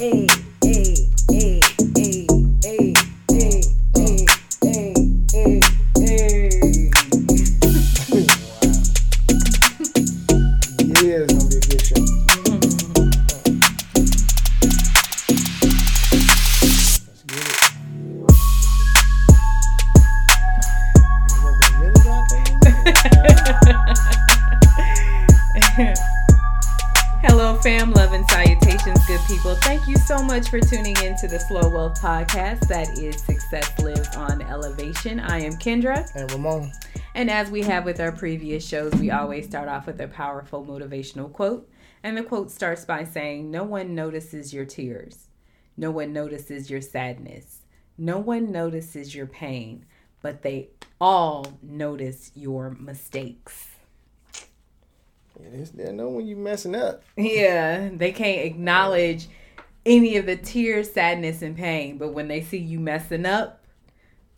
Hey, Podcast. That is Success Lives on Elevation. I am Kendra. And Ramon, And as we have with our previous shows, we always start off with a powerful motivational quote. And the quote starts by saying, No one notices your tears. No one notices your sadness. No one notices your pain, but they all notice your mistakes. yeah, they know when you messing up. Yeah, they can't acknowledge any of the tears, sadness, and pain, but when they see you messing up,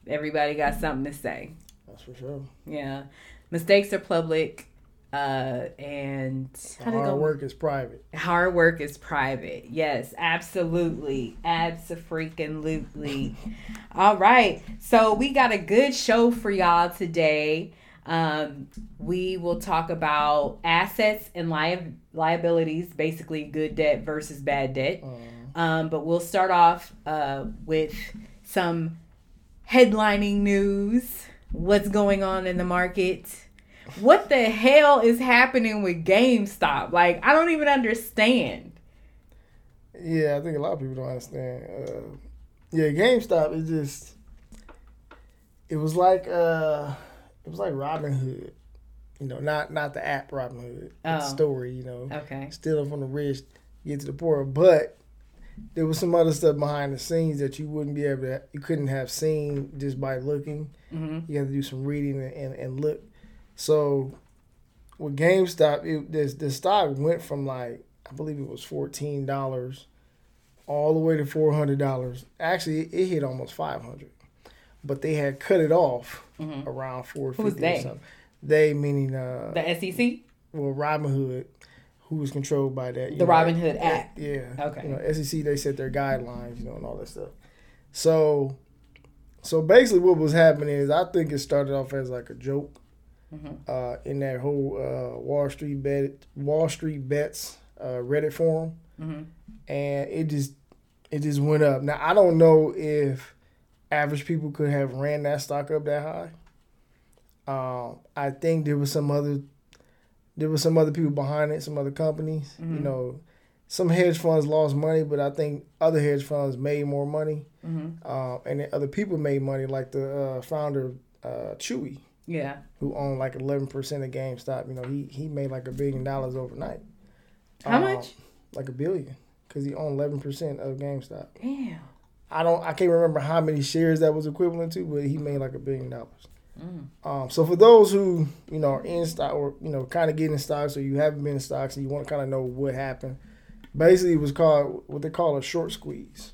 everybody got something to say. That's for sure. Yeah, mistakes are public, uh, and Hard go- work is private. Hard work is private. Yes, absolutely, absolutely. All right, so we got a good show for y'all today. Um, we will talk about assets and li- liabilities, basically good debt versus bad debt. Um, but we'll start off uh, with some headlining news. What's going on in the market? What the hell is happening with GameStop? Like, I don't even understand. Yeah, I think a lot of people don't understand. Uh, yeah, GameStop is just. It was like uh, it was like Robin Hood, you know, not not the app Robin Hood, the Oh. story, you know, Okay. stealing from the rich, get to the poor. But there was some other stuff behind the scenes that you wouldn't be able to, you couldn't have seen just by looking. hmm You had to do some reading and, and, and look. So with GameStop, it, this the stock went from like I believe it was fourteen dollars all the way to four hundred dollars. Actually, it hit almost five hundred, but they had cut it off Mhm. around four fifty or something. They meaning uh, The SEC? well Robinhood, who was controlled by that. The know, Robinhood Act. Yeah. Okay. You know, SEC they set their guidelines, you know, and all that stuff. So, so basically, what was happening is I think it started off as like a joke, Mhm. uh, in that whole uh, Wall Street bet Wall Street bets uh, Reddit forum, hmm and it just it just went up. Now I don't know if average people could have ran that stock up that high. Um, I think there was some other there was some other people behind it, some other companies. You Mhm. know, some hedge funds lost money, but I think other hedge funds made more money, hmm uh, and then other people made money, like the uh, founder uh, Chewy, Yeah. who owned like eleven percent of GameStop. You know, he he made like a billion dollars overnight. How Um, much? Like a billion, because he owned eleven percent of GameStop. Damn. I don't. I can't remember how many shares that was equivalent to, but he made like a billion dollars. Mm. Um, so for those who you know are in stock or you know kind of getting in stocks or you haven't been in stocks and you want to kind of know what happened, basically it was called what they call a short squeeze,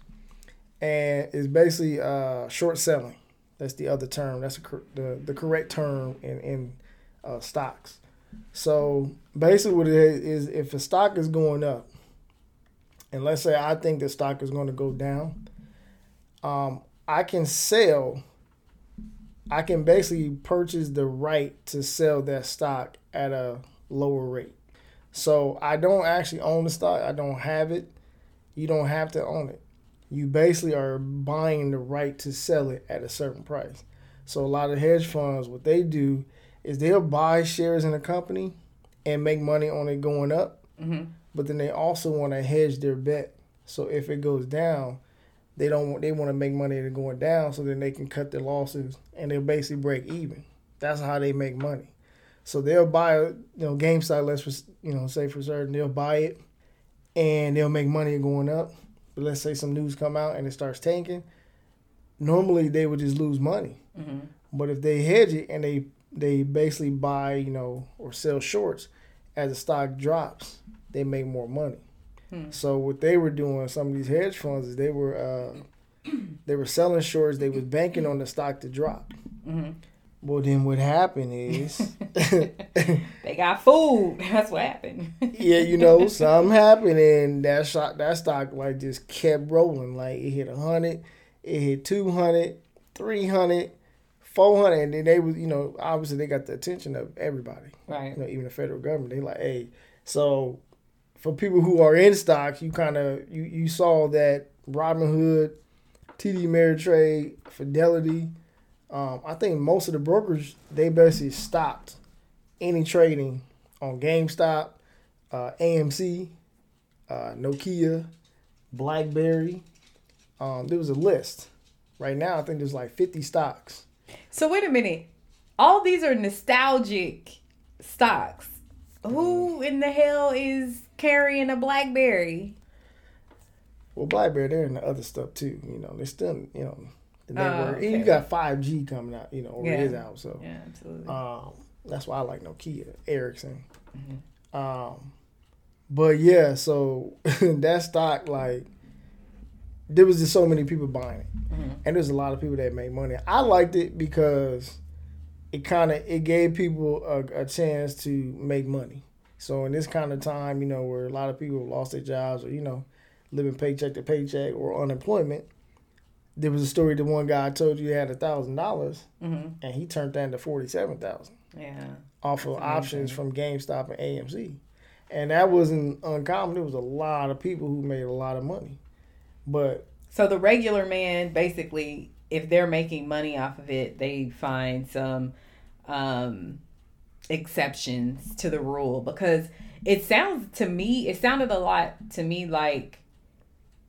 and it's basically uh, short selling. That's the other term. That's the cor- the, the correct term in in uh, stocks. So basically, what it is is if a stock is going up, and let's say I think the stock is going to go down, um, I can sell. I can basically purchase the right to sell that stock at a lower rate. So I don't actually own the stock. I don't have it. You don't have to own it. You basically are buying the right to sell it at a certain price. So a lot of hedge funds, what they do is they'll buy shares in a company and make money on it going up hmm but then they also want to hedge their bet. So if it goes down, they don't want they want to make money at it going down, so then they can cut their losses and they'll basically break even. That's how they make money. So they'll buy, you know, GameStop. Let's you know say for certain they'll buy it, and they'll make money going up. But let's say some news come out and it starts tanking. Normally they would just lose money. hmm But if they hedge it and they they basically buy, you know, or sell shorts as the stock drops, they make more money. Hmm. So what they were doing, some of these hedge funds, is they were uh, they were selling shorts. They was banking on the stock to drop, hmm Well, then what happened is they got food. That's what happened. yeah, you know, something happened and that shot that stock like just kept rolling. Like it hit 100, it hit 200, 300, 400 and then they was, you know, obviously they got the attention of everybody. Right. You know, even the federal government. They like, "Hey, so for people who are in stocks, you kind of you you saw that Robinhood, TD Ameritrade, Fidelity, um, I think most of the brokers they basically stopped any trading on GameStop, uh, AMC, uh, Nokia, BlackBerry. Um, there was a list. Right now, I think there's like 50 stocks. So wait a minute. All these are nostalgic stocks. Who in the hell is carrying a BlackBerry? Well, BlackBerry, they're in the other stuff too. You know, they're still, you know, the Oh, okay. And you got 5G coming out, you know, or it Yeah. is out. So Yeah, absolutely. um, that's why I like Nokia, Ericsson. Mm-hmm. Um, but yeah, so that stock, like, there was just so many people buying it, Mm-hmm. and there's a lot of people that made money. I liked it because it kind of it gave people a, a chance to make money. So in this kind of time, you know, where a lot of people lost their jobs or you know, living paycheck to paycheck or unemployment, there was a story that one guy told you had a thousand dollars hmm and he turned that into forty seven thousand Yeah. off of options from GameStop and AMC. And that wasn't uncommon. There was a lot of people who made a lot of money. But So the regular man, basically, if they're making money off of it, they find some um, exceptions to the rule because it sounds to me, it sounded a lot to me like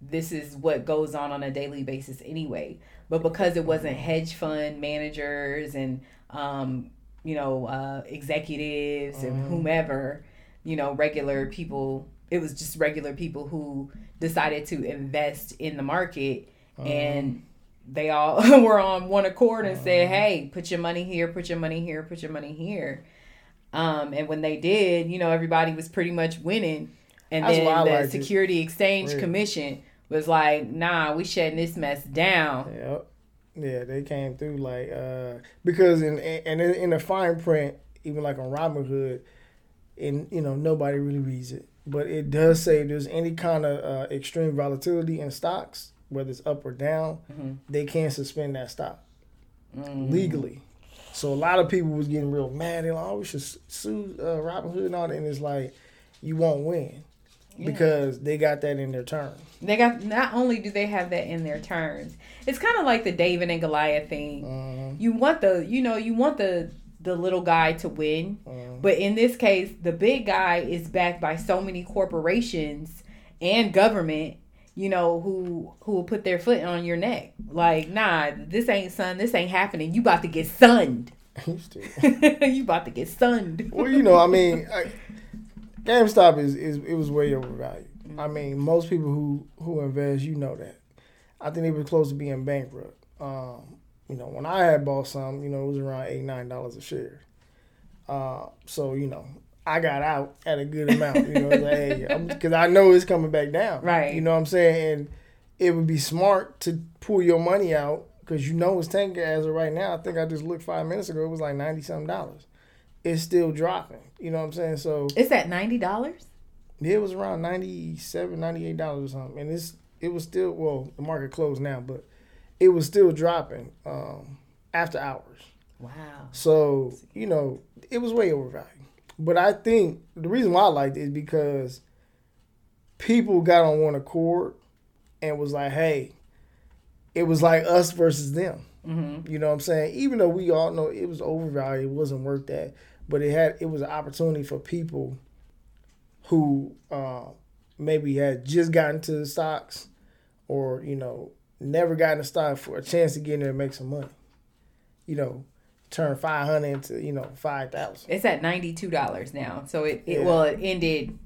this is what goes on on a daily basis anyway. But because it wasn't hedge fund managers and um, you know uh, executives and Mhm. whomever, you know regular people, it was just regular people who decided to invest in the market and they all were on one accord and said, Uh-huh. "Hey, put your money here, put your money here, put your money here." Um, and when they did, you know, everybody was pretty much winning. And That's then the it. Security Exchange Really. Commission was like, "Nah, we shutting this mess down." Yep. Yeah, they came through like uh because in and in, in the fine print, even like on Robinhood, and you know nobody really reads it, but it does say if there's any kind of uh, extreme volatility in stocks, whether it's up or down, Mhm. they can't suspend that stock Mm. legally. So a lot of people was getting real mad. They're like, "Oh, we should sue uh, Robinhood and all that," and it's like you won't win Yeah. because they got that in their term. They got not only do they have that in their terms, it's kind of like the David and Goliath thing. Um, You want the, you know, you want the the little guy to win, um, but in this case, the big guy is backed by so many corporations and government, you know, who who will put their foot on your neck. Like, nah, this ain't son, this ain't happening. You about to get sunned. you about to get sunned. Well, you know, I mean, I, GameStop is, is it was way overvalued. I mean, most people who who invest, you know that. I think they were close to being bankrupt. Um, you know, when I had bought some, you know, it was around eight nine dollars a share. Uh, so you know, I got out at a good amount. You know, like, hey, because I know it's coming back down. Right. You know what I'm saying? And it would be smart to pull your money out because you know it's tanking as of right now. I think I just looked five minutes ago. It was like ninety something dollars. It's still dropping. You know what I'm saying? So It's at ninety dollars. yeah, it was around 97 98 dollars or something, and it's it was still well the market closed now, but it was still dropping um, after hours. Wow. So you know it was way overvalued. But I think the reason why I liked it is because people got on one accord and was like, hey, it was like us versus them. Mm-hmm. You know what I'm saying? Even though we all know it was overvalued, it wasn't worth that, but it had it was an opportunity for people who uh, maybe had just gotten to the stocks or you know never gotten a stock for a chance to get in there and make some money. You know, turn five hundred into you know five thousand. It's at ninety two dollars now. So it, it Yeah. well it ended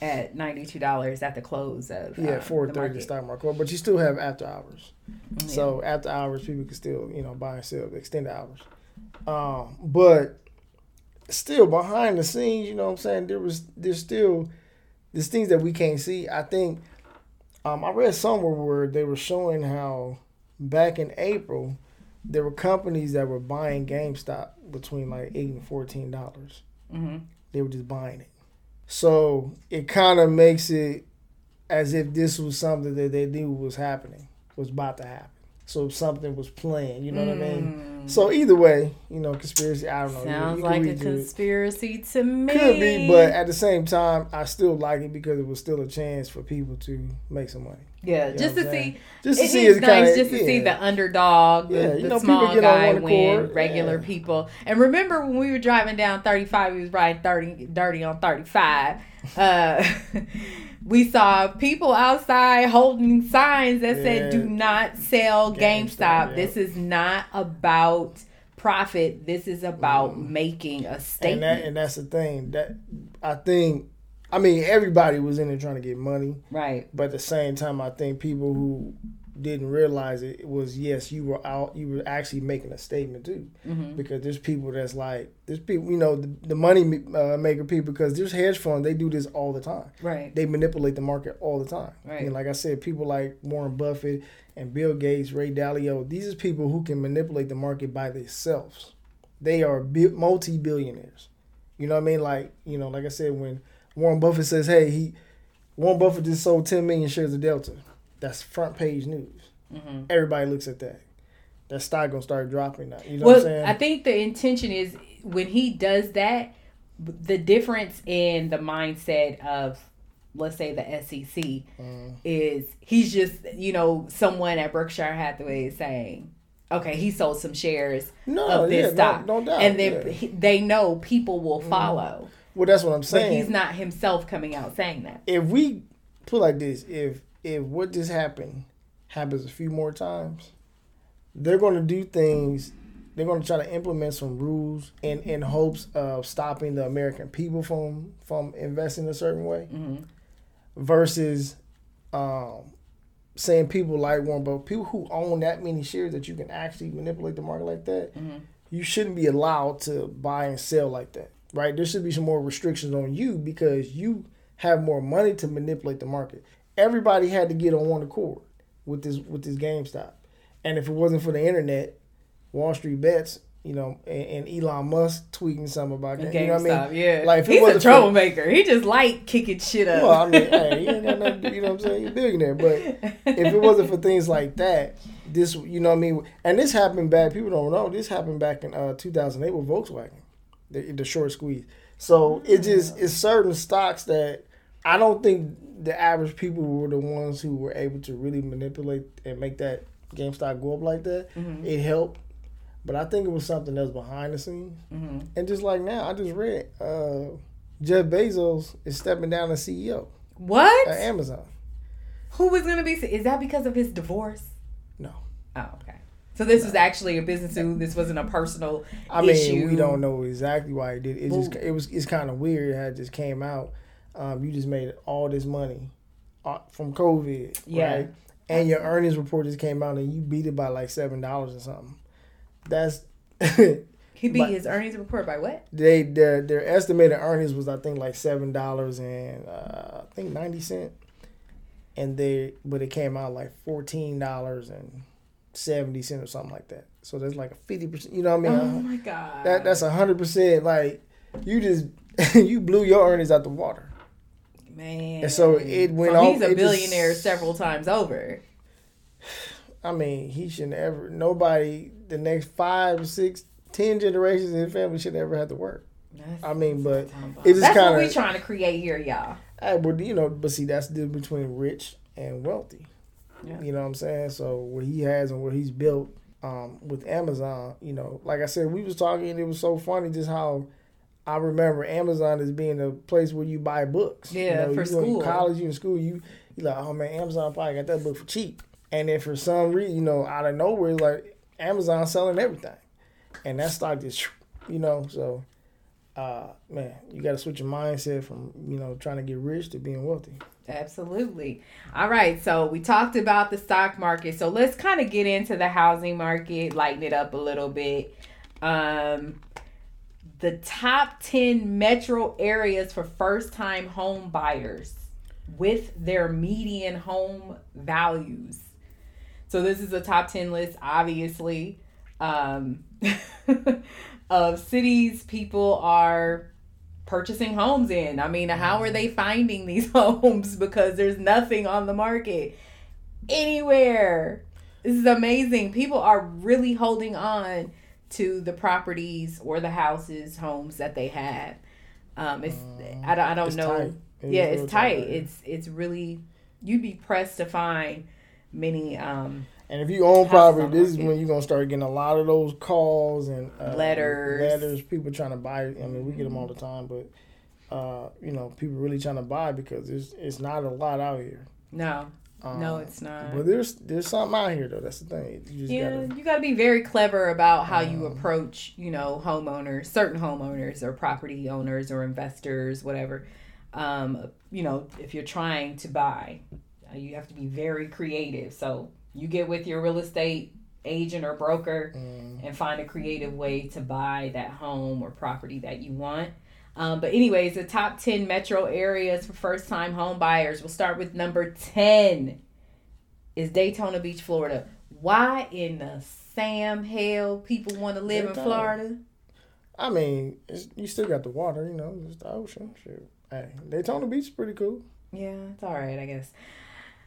at ninety two dollars at the close of Yeah, um, four the stock market, but you still have after hours. Yeah. So after hours, people can still, you know, buy and sell extended hours. Um, but still behind the scenes, you know what I'm saying? There was there's still there's things that we can't see. I think um, I read somewhere where they were showing how back in April there were companies that were buying GameStop between like eight and fourteen dollars. Mm-hmm. They were just buying it. So it kind of makes it as if this was something that they knew was happening, was about to happen. So something was planned. You know what I mean? So either way, you know, conspiracy. I don't know. You- Mm. Sounds you can like a through it. conspiracy to me. Could be, but at the same time, I still like it because it was still a chance for people to make some money. yeah, You know just to see. Just to see is nice kind of just to see the underdog, the, Yeah, the you know, small get guy win, regular Yeah. people. And remember when we were driving down 35, we was riding 30, dirty on 35. Uh, we saw people outside holding signs that said, do not sell GameStop. GameStop, yeah. This is not about profit. This is about Mm. making a and statement. that and that's the thing that I think. I mean, everybody was in there trying to get money, right. but at the same time, I think people who didn't realize it, it was yes, you were out, you were actually making a statement too, hmm because there's people that's like there's people, you know, the, the money uh, maker people, because there's hedge funds, they do this all the time. Right. They manipulate the market all the time. Right. And like I said, people like Warren Buffett and Bill Gates, Ray Dalio, these are people who can manipulate the market by themselves. They are bi- multi-billionaires. You know what I mean? Like, you know, like I said, when Warren Buffett says, hey, he Warren Buffett just sold 10 million shares of Delta. That's front page news. hmm Everybody looks at that. That stock gonna start dropping now. You know what I'm saying? I think the intention is when he does that, the difference in the mindset of, let's say, the SEC Mm. is he's just, you know, someone at Berkshire Hathaway is saying, okay, he sold some shares no, of this yeah, stock. no, no doubt. and then yeah. He- they know people will follow. well, that's what I'm But saying. he's not himself coming out saying that. if we put it like this, if if what just happened happens a few more times, they're going to do things. They're going to try to implement some rules in in hopes of stopping the American people from from investing a certain way, hmm versus um, saying people like Warren Buffett, people who own that many shares that you can actually manipulate the market like that. Mhm. You shouldn't be allowed to buy and sell like that, right? There should be some more restrictions on you because you have more money to manipulate the market. Everybody had to get on one accord with this with this GameStop, and if it wasn't for the internet, Wall Street bets, you know, and, and Elon Musk tweeting something about that, you know what I mean? yeah. Like, he's a wasn't for- troublemaker. he just like kicking shit up. Well, I mean, hey, he ain't got nothing, you know what I'm saying? He's a billionaire, but if it wasn't for things like that, this, you know what I mean? And this happened back, people don't know, this happened back in uh, 2008 with Volkswagen, the, the short squeeze. So it just, it's certain stocks that I don't think the average people were the ones who were able to really manipulate and make that GameStop go up like that. Mhm. It helped. But I think it was something that's behind the scenes. hmm And just like now, I just read uh, Jeff Bezos is stepping down as CEO What? at Amazon. Who was gonna be? Is that because of his divorce? No. Oh, okay. So this was actually a business move. This wasn't a personal I mean, issue. we don't know exactly why he did. It just it was it's kind of weird how it just came out. Um, you just made all this money uh, from COVID, Yeah. right? And your earnings report just came out, and you beat it by like seven dollars or something. That's He beat his earnings report by what? they their their estimated earnings was I think like seven dollars and uh, I think ninety cent, and they but it came out like fourteen dollars and seventy cent or something like that. So that's like a fifty percent. You know what I mean? oh my god. That that's a hundred percent. Like you just you blew your earnings out the water. Man. And so it went So off- He's a it just- billionaire several times over. I mean, he shouldn't ever. Nobody the next five, six, ten generations in his family should ever have to work. That's, I mean, but it's just that's what kinda- we're trying to create here, y'all. I would, you know, but see, that's the difference between rich and wealthy. Yeah. You know what I'm saying? So what he has and what he's built um, with Amazon, you know, like I said, we was talking, and it was so funny just how I remember Amazon as being a place where you buy books. you Yeah, know, for you go in school. college, you in school, you you like, oh man, Amazon probably got that book for cheap. And then for some reason, you know, out of nowhere, like Amazon selling everything, and that stock just, you know, so. Uh, man, you got to switch your mindset from you know trying to get rich to being wealthy. Absolutely. All right. So we talked about the stock market. So let's kind of get into the housing market, lighten it up a little bit. Um, the top 10 metro areas for first time home buyers with their median home values. So this is a top 10 list, obviously. um, of cities people are purchasing homes in. I mean, how are they finding these homes because there's nothing on the market anywhere? This is amazing. People are really holding on to the properties or the houses, homes that they have. Um, it's I, don't- I don't It's know. tight. It yeah, it's real tight. It's it's really you'd be pressed to find many um And if you own property, this is when you're gonna start getting a lot of those calls and uh, Letters. letters, people trying to buy. I mean, we get them all the time, but uh, you know, people really trying to buy because it's it's not a lot out here. no Um, no it's not. But there's there's something out here though. That's the thing. You just yeah, gotta. you got to be very clever about how you Um, approach, you know, homeowners, certain homeowners or property owners or investors, whatever. Um, you know, if you're trying to buy, uh, you have to be very creative. So you get with your real estate agent or broker Mm, and find a creative way to buy that home or property that you want. Um, but anyways, the top 10 metro areas for first time home buyers. We'll start with number 10 is Daytona Beach, Florida. Why in the Sam hell people want to live in Florida? I mean, it's, you still got the water. You know, it's the ocean. Shit. Hey, Daytona Beach is pretty cool. Yeah, it's all right, I guess.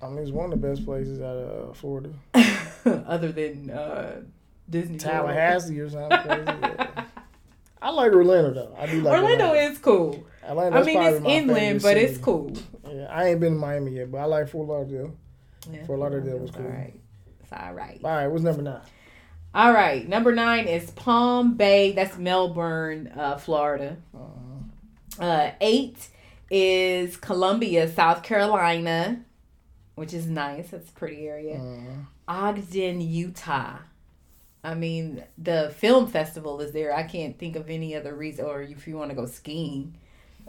I mean, it's one of the best places out of uh, Florida. Other than uh, Disney. Tallahassee or something. crazy, yeah. I like Orlando though. I do like Orlando Orlando. is cool. I mean, it's inland, but it's cool. Yeah, I ain't been to Miami yet, but I like Fort Lauderdale. Yeah, Fort Lauderdale was cool. All right. It's all right. All right, what's number nine? All right, number nine is Palm Bay. That's Melbourne, uh, Florida. Uh, Uh, eight is Columbia, South Carolina, which is nice. That's a pretty area. uh, Ogden, Utah. I mean, the film festival is there. I can't think of any other reason, or if you want to go skiing,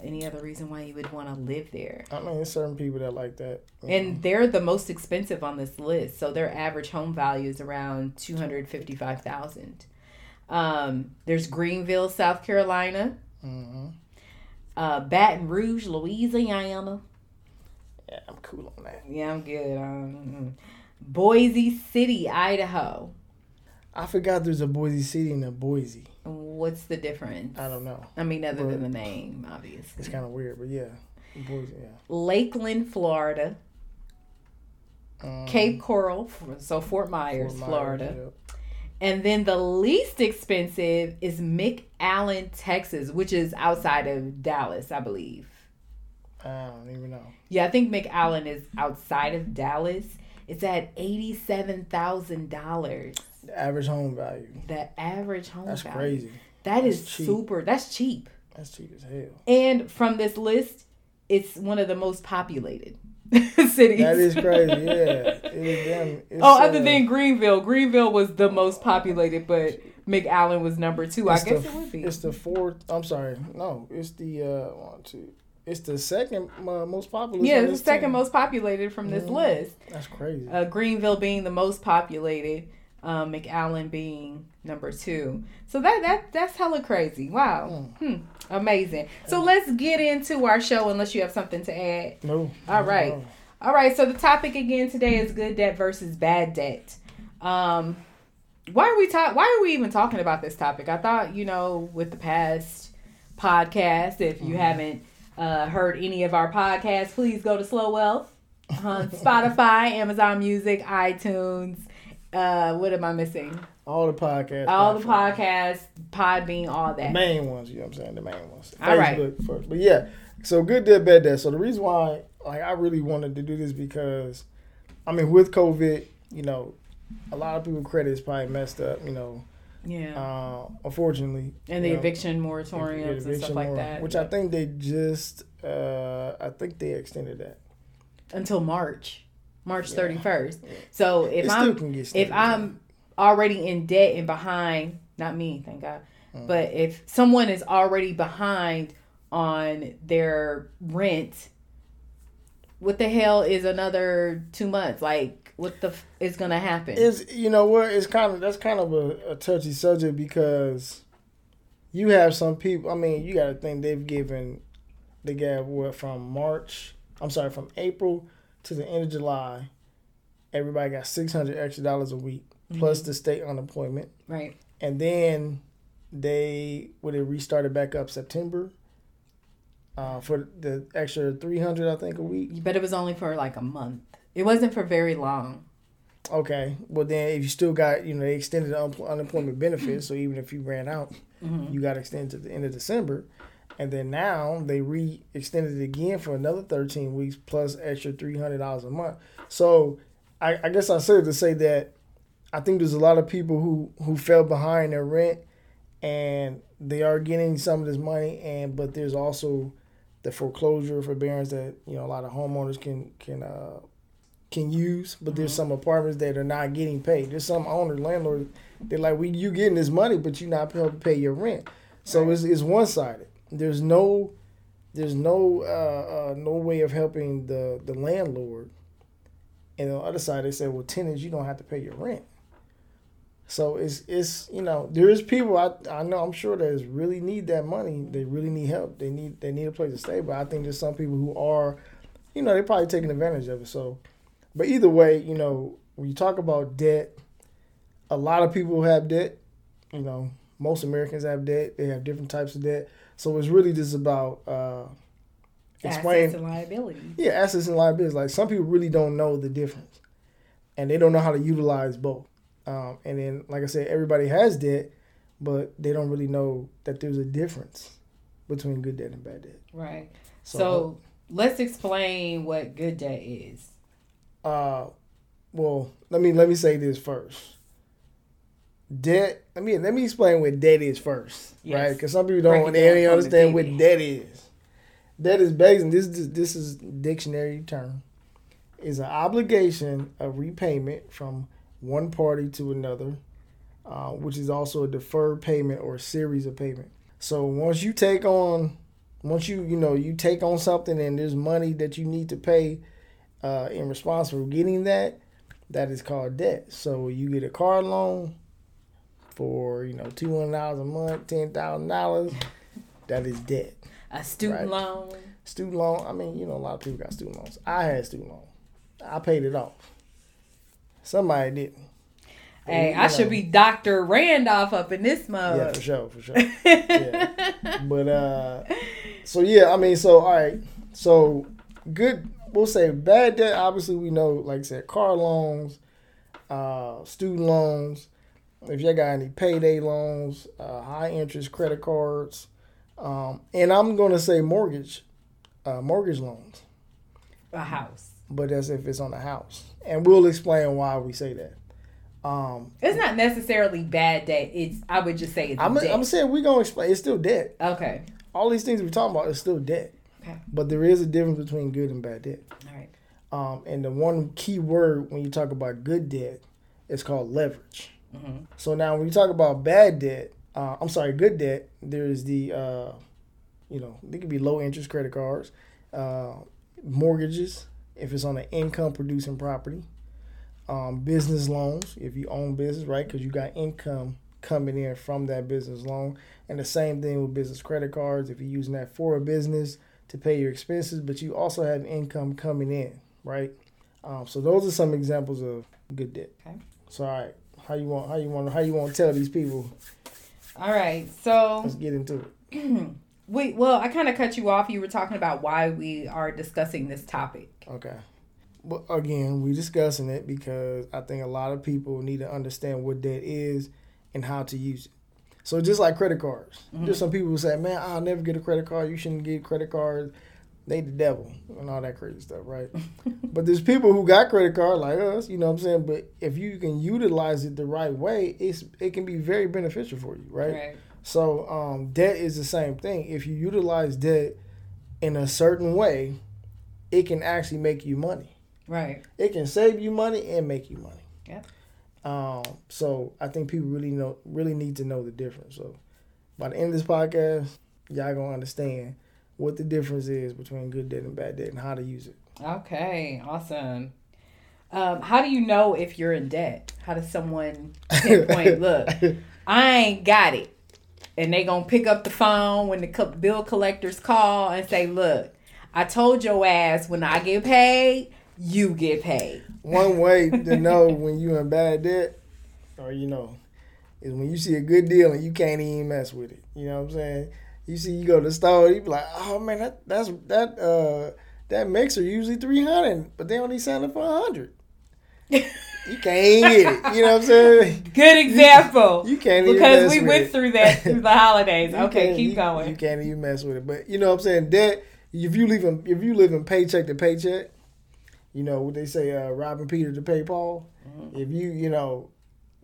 any other reason why you would want to live there. I mean, there's certain people that like that. And know. they're the most expensive on this list. So their average home value is around two hundred fifty five thousand. Um, there's Greenville, South Carolina, Mhm. uh, Baton Rouge, Louisiana. yeah, I'm cool on that. Yeah, I'm good. Um, Boise City, Idaho. I forgot there's a Boise City and a Boise. What's the difference? I don't know. I mean, other But- than the name, obviously. It's kind of weird, but yeah, Boise. Yeah. Lakeland, Florida. Um, Cape Coral, so Fort Myers, Fort Myers, Florida. yeah. And then the least expensive is McAllen, Texas, which is outside of Dallas, I believe. I don't even know. Yeah, I think McAllen is outside of Dallas. It's at eighty-seven thousand dollars. The average home value. The average home That's value. crazy. That is That's cheap. super. That's cheap. That's cheap as hell. And from this list, it's one of the most populated cities. That is crazy. Yeah. It is damn, it's, oh, other uh, than Greenville, Greenville was the most populated, but McAllen was number two. I guess the- it would be. It's the fourth. I'm sorry. No, it's the uh, one, two. It's the second uh, most popular. Yeah, it's the second team. most populated from this Mhm. list. That's crazy. Uh, Greenville being the most populated, um, McAllen being number two. So that that that's hella crazy. Wow, hmm. amazing. So let's get into our show. Unless you have something to add. no. All right. No. All right. So the topic again today is good debt versus bad debt. Um, why are we talk? Why are we even talking about this topic? I thought you know with the past podcast, if you Mhm. haven't uh, heard any of our podcasts, please go to Slow Wealth on Spotify, Amazon Music, iTunes. Uh, what am I missing? All the podcasts. All the podcasts, Podbean, all The that. main ones, you know what I'm saying? The main ones. All right. Facebook first. But yeah, so good debt, bad debt. So the reason why like I really wanted to do this because I mean with COVID, you know, a lot of people credit is probably messed up, you know. Yeah, Uh, unfortunately. and the know, eviction the moratoriums and stuff eviction like that. Which I think they just uh I think they extended that. until March, March Yeah. thirty first. Yeah. So if it I'm still can get if I'm already in debt and behind, not me, thank God, Mm. but if someone is already behind on their rent, what the hell is another two months? Like, what the f- is gonna happen? Is you know what? It's kind of that's kind of a, a touchy subject because you have some people. I mean, you got to think they've given they gave what from March. I'm sorry, from April to the end of July. Everybody got six hundred extra dollars a week. plus the state unemployment, Right. and then they would it restarted back up September uh, for the extra three hundred, I think, a week. But it was only for like a month. It wasn't for very long. Okay, well then if you still got you know they extended the un- unemployment benefits, so even if you ran out, Mhm. you got extended to the end of December, and then now they re extended it again for another thirteen weeks plus extra three hundred dollars a month. So I, I guess I said to say that I think there's a lot of people who who fell behind their rent, and they are getting some of this money, and but there's also the foreclosure forbearance that you know a lot of homeowners can can uh, can use, but there's some apartments that are not getting paid. There's some owner landlords they're like, "We you getting this money, but you're not able to pay your rent." So Right. it's it's one sided. There's no there's no uh, uh, no way of helping the the landlord. And on the other side, they say, "Well, tenants, you don't have to pay your rent." So it's it's you know there is people I I know I'm sure that is really need that money. They really need help. They need they need a place to stay. But I think there's some people who are, you know, they're probably taking advantage of it. So, but either way, you know, when you talk about debt, a lot of people have debt. You know, most Americans have debt. They have different types of debt. So it's really just about uh, explain Assets and liabilities. yeah, assets and liabilities. Like some people really don't know the difference, and they don't know how to utilize both. Um, and then, like I said, everybody has debt, but they don't really know that there's a difference between good debt and bad debt. Right. So, So, let's explain what good debt is. uh, well, let me let me say this first. Debt. Let me let me explain what debt is first, Yes. right? Because some people don't it down they from the understand what debt is. Debt is based, and this is this is dictionary term, is an obligation of repayment from one party to another, uh, which is also a deferred payment or a series of payment. So once you take on, once you you know you take on something and there's money that you need to pay, uh, in response for getting that, that is called debt. So you get a car loan for you know two hundred dollars a month, ten thousand dollars, that is debt. A student Right. loan. Student loan, I mean, you know, a lot of people got student loans. I had student loan. I paid it off. Somebody didn't. Hey, You I should be Dr. Randolph up in this Yeah, for sure, for sure. yeah. But uh so yeah, I mean, so all right. So good we'll say bad debt, obviously we know, like I said, car loans, uh, student loans, if you got any payday loans, uh, high interest credit cards, um, and I'm gonna say mortgage, uh, mortgage loans. A house. but that's if it's on the house. And we'll explain why we say that. Um, It's not necessarily bad debt. It's I would just say it's I'm, debt. I'm saying we're gonna explain. It's still debt. okay. All these things we're talking about is still debt. Okay. But there is a difference between good and bad debt. All right. Um, and the one key word when you talk about good debt is called leverage. Mhm. So now when you talk about bad debt, uh, I'm sorry, good debt, there is the, uh, you know, they could be low interest credit cards, uh, mortgages, if it's on an income producing property, um, business loans, if you own business, right? Because you got income coming in from that business loan. And the same thing with business credit cards, if you're using that for a business to pay your expenses, but you also have income coming in, right? Um, so those are some examples of good debt. Okay. So all right, how you want how you want how you want to tell these people? All right. So Let's get into it. we well, I kind of cut you off. You were talking about why we are discussing this topic. Okay. But again, we're discussing it because I think a lot of people need to understand what debt is and how to use it. So just like credit cards, mm-hmm. there's some people who say, "Man, I'll never get a credit card. You shouldn't get credit cards. They the devil and all that crazy stuff, right?" but there's people who got credit card like us, you know what I'm saying? But if you can utilize it the right way, it's it can be very beneficial for you, right? Right. So um, debt is the same thing. If you utilize debt in a certain way, it can actually make you money. Right. It can save you money and make you money. Yeah. Um, so I think people really know really need to know the difference. So by the end of this podcast, y'all gonna understand what the difference is between good debt and bad debt and how to use it. Okay. Awesome. Um, how do you know if you're in debt? How does someone pinpoint? look, I ain't got it, and they gonna pick up the phone when the bill collectors call and say, "Look, I told your ass when I get paid, you get paid." One way to know when you're in bad debt or you know, is when you see a good deal and you can't even mess with it. You know what I'm saying? You see, you go to the store, you be like, oh man, that that's that uh that mixer usually three hundred, but they only selling it for a hundred. you can't get it. You know what I'm saying? Good example. You can't even because we went it. through that through the holidays. okay, keep you, going. You can't even mess with it. But you know what I'm saying? Debt. If you live in if you live in paycheck to paycheck, you know what they say, uh, robbing Peter to pay Paul. Mm-hmm. If you you know,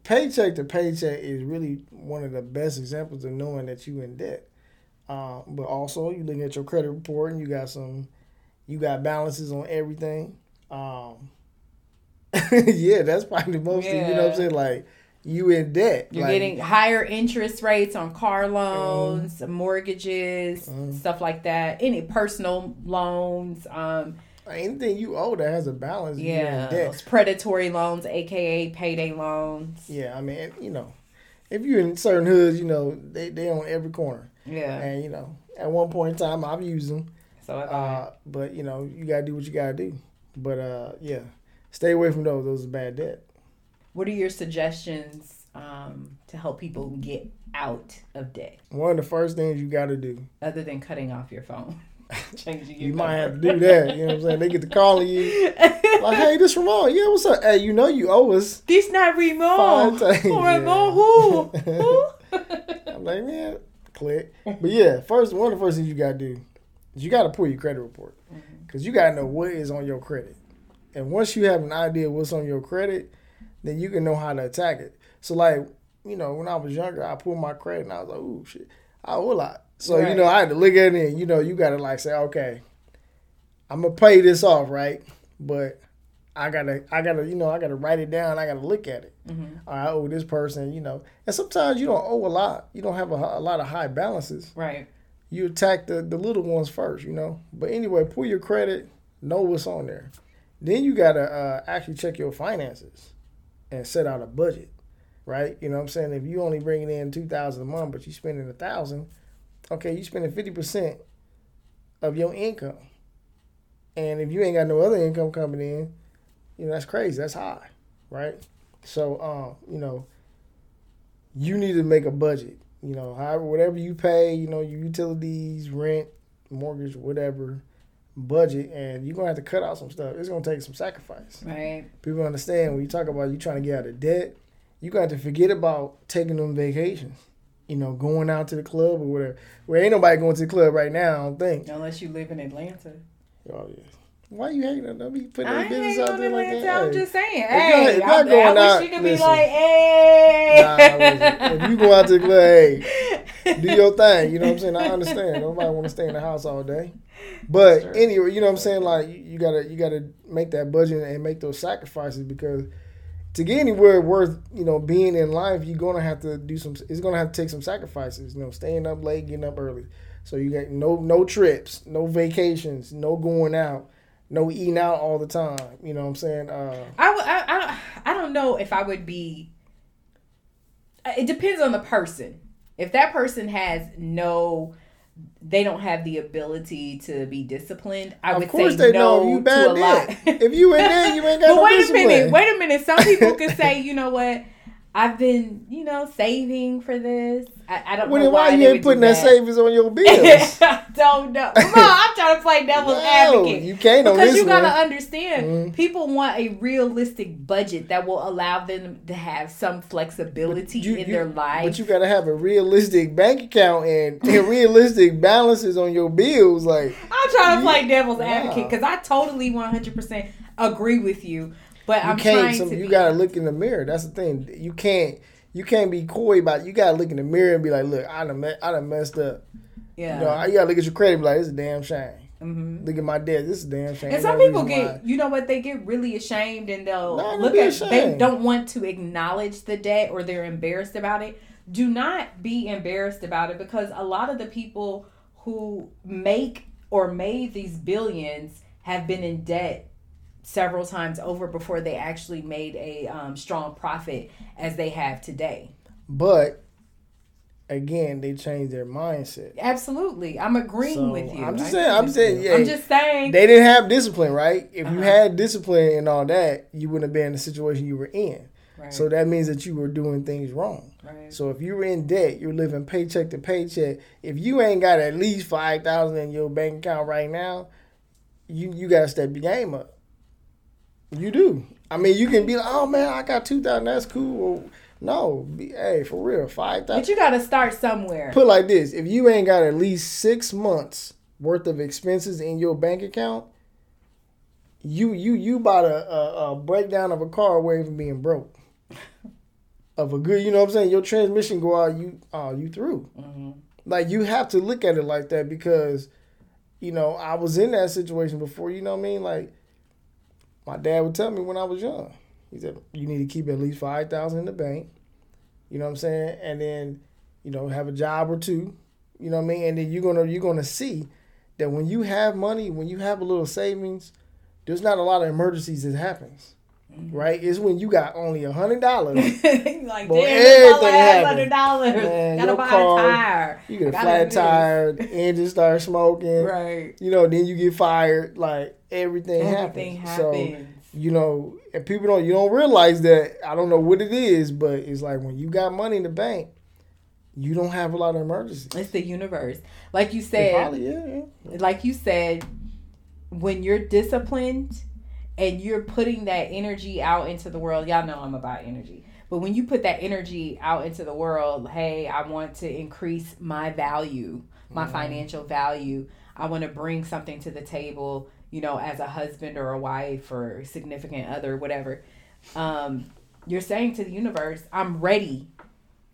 paycheck to paycheck is really one of the best examples of knowing that you in debt. Uh, but also, you looking at your credit report and you got some, you got balances on everything. Um, yeah, that's probably the most. Yeah. You know what I'm saying? Like you in debt. You're like, getting higher interest rates on car loans, mm, mortgages, mm, stuff like that. Any personal loans. Um, anything you owe that has a balance. Yeah, those predatory loans, aka payday loans. Yeah, I mean, you know, if you're in certain hoods, you know, they they on every corner. Yeah, and you know, at one point in time, I've used them. So, uh, but you know, you gotta do what you gotta do. But uh, yeah, stay away from those. Those are bad debt. What are your suggestions um, to help people get out of debt? One of the first things you got to do, other than cutting off your phone. Changing you might have to do that. You know what I'm saying? They get to calling you like, "Hey, this Ramon. Yeah, what's up? Hey, you know you owe us. This not Ramon. Ramon who? who? I'm like, man, click. But yeah, first one of the first things you gotta do is you gotta pull your credit report because mm-hmm. you gotta know what is on your credit. And once you have an idea what's on your credit, then you can know how to attack it. So like, you know, when I was younger, I pulled my credit and I was like, ooh shit, I owe a lot. So right. you know, I had to look at it and you know, you gotta like say, okay, I'm gonna pay this off, right? But I gotta, I gotta, you know, I gotta write it down. I gotta look at it. Mm-hmm. I owe this person, you know. And sometimes you don't owe a lot. You don't have a, a lot of high balances. Right. You attack the the little ones first, you know. But anyway, pull your credit, know what's on there. Then you gotta uh, actually check your finances and set out a budget, right? You know what I'm saying? If you only bringing in two thousand a month, but you spending a thousand, okay, you spending fifty percent of your income. And if you ain't got no other income coming in, you know that's crazy. That's high, right? So, um, you know, you need to make a budget. You know, however, whatever you pay, you know, your utilities, rent, mortgage, whatever budget and you're gonna have to cut out some stuff. It's gonna take some sacrifice. Right. People understand when you talk about you trying to get out of debt, you got to forget about taking them vacations. You know, going out to the club or whatever. Where ain't nobody going to the club right now, I don't think. Unless you live in Atlanta. Oh yeah. Why you hating on them? You putting their business out there like that? I'm just saying. Hey, if I'm, going I out, wish you could listen, be like, hey. Nah, if you go out to the club, hey, do your thing. You know what I'm saying? I understand. Nobody want to stay in the house all day. But anyway, you know what I'm saying? Like you gotta you gotta make that budget and make those sacrifices because to get anywhere worth you know being in life, you're gonna have to do some. It's gonna have to take some sacrifices. You know, staying up late, getting up early. So you got no no trips, no vacations, no going out, no eating out all the time. You know what I'm saying? Uh, I, I, I don't I don't know if I would be. It depends on the person. If that person has no they don't have the ability to be disciplined. I would say they no you bad to a lot. if you in there, you ain't got but no wait discipline. a minute, wait a minute. Some people could say, you know what? I've been, you know, saving for this. I, I don't well, know why, why you ain't putting that. that. savings on your bills. I don't know. Come on, I'm trying to play devil's no, advocate. You can't because you gotta understand. Mm-hmm. People want a realistic budget that will allow them to have some flexibility you, in you, their life. But you gotta have a realistic bank account and, and realistic balances on your bills. Like I'm trying to play devil's advocate because I totally 100 percent agree with you. But you I'm can't. trying some, to. You be, gotta look in the mirror. That's the thing. You can't. You can't be coy about. It. You gotta look in the mirror and be like, "Look, I done, I done messed up." Yeah. You, know, you gotta look at your credit. And be like, "This is a damn shame." Mm-hmm. Look at my debt. This is damn shame. And some people get, why. you know what, they get really ashamed and they'll look at. Ashamed. They don't want to acknowledge the debt or they're embarrassed about it. Do not be embarrassed about it because a lot of the people who make or made these billions have been in debt several times over before they actually made a um, strong profit as they have today. But again, they changed their mindset. Absolutely, I'm agreeing so, with you. I'm just saying. I'm saying. Yeah, I'm just saying. They didn't have discipline, right? If uh-huh. you had discipline and all that, you wouldn't have been in the situation you were in. Right. So that means that you were doing things wrong. right. So if you're in debt, you're living paycheck to paycheck. If you ain't got at least five thousand in your bank account right now, you you gotta step your game up. You do. I mean, you can be like, oh man, I got two thousand. That's cool. Well, no, be, hey, for real, five thousand. But you got to start somewhere. Put like this: if you ain't got at least six months worth of expenses in your bank account, you you you bought a, a, a breakdown of a car away from being broke. Of a good, you know what I'm saying? Your transmission go out, you oh you through. Mhm. Like you have to look at it like that because, you know, I was in that situation before. You know what I mean? Like my dad would tell me when I was young. He said you need to keep at least five thousand in the bank. You know what I'm saying? And then, you know, have a job or two. You know what I mean? And then you're gonna you're gonna see that when you have money, when you have a little savings, there's not a lot of emergencies that happens. Mm-hmm. Right? It's when you got only a hundred dollars. like, damn, Boy, that's my everything last hundred dollars. Gotta your buy car- a tire. You get a flat tire, engine start smoking. Right. You know, then you get fired. Like everything, Everything happens. happens. So you know, and people don't you don't realize that. I don't know what it is, but it's like when you got money in the bank, you don't have a lot of emergencies. it's the universe. Like you said, Probably, yeah, yeah. like you said, when you're disciplined and you're putting that energy out into the world, y'all know I'm about energy. But when you put that energy out into the world, hey, I want to increase my value, my mm-hmm. financial value. I want to bring something to the table, you know, as a husband or a wife or significant other, whatever. Um, you're saying to the universe, I'm ready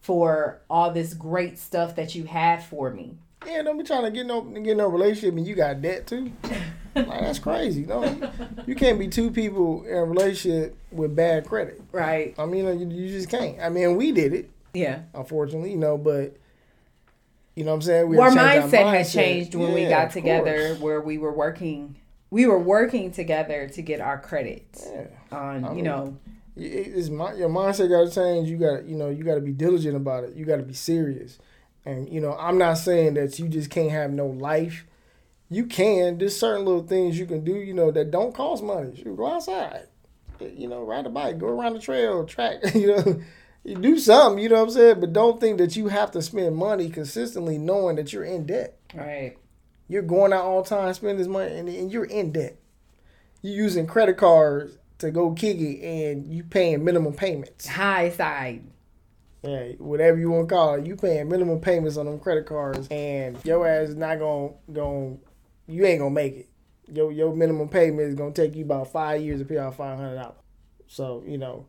for all this great stuff that you have for me. Yeah, don't be trying to get no get no relationship and you got debt too. Like that's crazy. No, you, you can't be two people in a relationship with bad credit. Right. I mean, you, you just can't. I mean, we did it. Yeah. unfortunately, you know, but you know what I'm saying? We our had to change mindset had changed when we got together course. where we were working we were working together to get our credits Yeah. on I you mean, know It's my, your mindset got to change. You got to, you know, you got to be diligent about it. You got to be serious. And you know, I'm not saying that you just can't have no life. You can. There's certain little things you can do, you know, that don't cost money. You go outside, eh, you know, ride a bike, go around the trail, track, you know, you do something. You know what I'm saying? But don't think that you have to spend money consistently, knowing that you're in debt. right You're going out all the time, spending this money, and, and you're in debt. You're using credit cards to go kick it, and you paying minimum payments. high side Yeah, whatever you want to call it, you paying minimum payments on them credit cards, and your ass is not gonna going you ain't gonna make it. Your your minimum payment is gonna take you about five years to pay off five hundred dollars. So you know,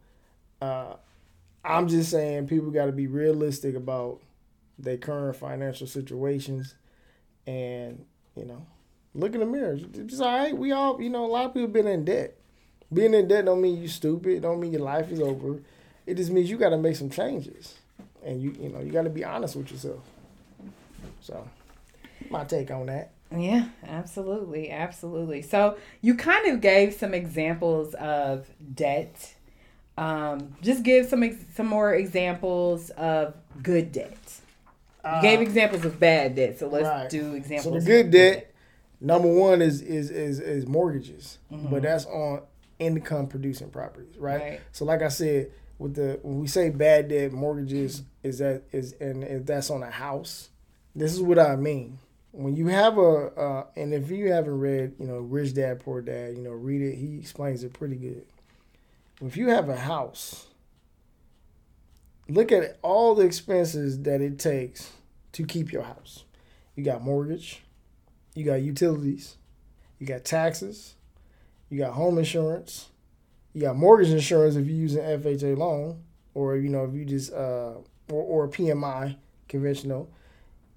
uh, I'm just saying people got to be realistic about their current financial situations, and you know, look in the mirror. It's all right. We all you know a lot of people been in debt. Being in debt don't mean you stupid. Don't mean your life is over. It just means you got to make some changes, and you you know you got to be honest with yourself. So, my take on that. yeah absolutely absolutely so you kind of gave some examples of debt um just give some ex- some more examples of good debt you gave examples of bad debt so let's right. do So examples the of good debt, number one is is is, is mortgages, Mm-hmm. but that's on income producing properties, right? Right. So like I said, with the when we say bad debt, mortgages is that is and if that's on a house. This is what I mean. When you have a uh, and if you haven't read, you know, Rich Dad Poor Dad, you know, read it. He explains it pretty good. If you have a house, look at all the expenses that it takes to keep your house. You got mortgage, you got utilities, you got taxes, you got home insurance, you got mortgage insurance if you're using FHA loan, or you know if you just uh or, or PMI conventional,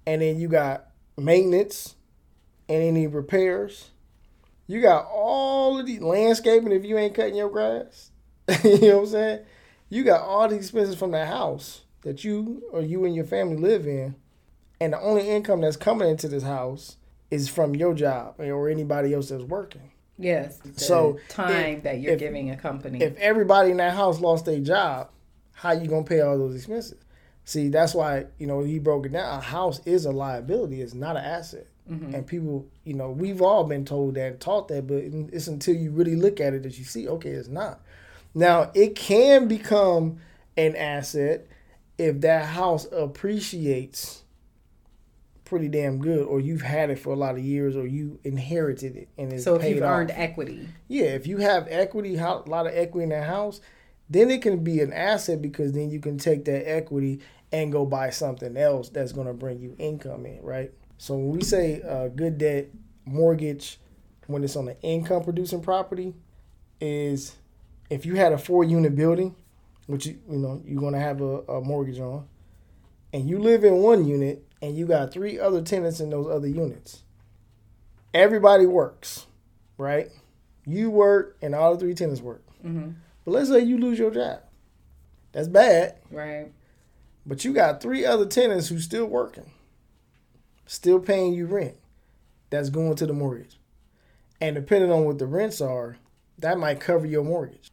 and then you got maintenance and any repairs. You got all of the landscaping if you ain't cutting your grass. you know what I'm saying? You got all the expenses from the house that you or you and your family live in and the only income that's coming into this house is from your job or anybody else that's working. yes So, time if- that you're if- giving a company If everybody in that house lost their job, how you gonna pay all those expenses? See, that's why you know he broke it down. A house is a liability; it's not an asset. Mm-hmm. And people, you know, we've all been told that, taught that, but it's until you really look at it that you see, okay, it's not. Now it can become an asset if that house appreciates pretty damn good, or you've had it for a lot of years, or you inherited it and it's So if you've off. earned equity. Yeah, if you have equity, a lot of equity in that house, then it can be an asset because then you can take that equity and go buy something else that's going to bring you income in, right? So when we say uh, good debt mortgage, when it's on an income producing property, is if you had a four unit building, which you you know you're going to have a, a mortgage on, and you live in one unit and you got three other tenants in those other units. Everybody works, right? You work and all the three tenants work. hmm But let's say you lose your job. That's bad. Right. But you got three other tenants who still working, still paying you rent. That's going to the mortgage. And depending on what the rents are, that might cover your mortgage.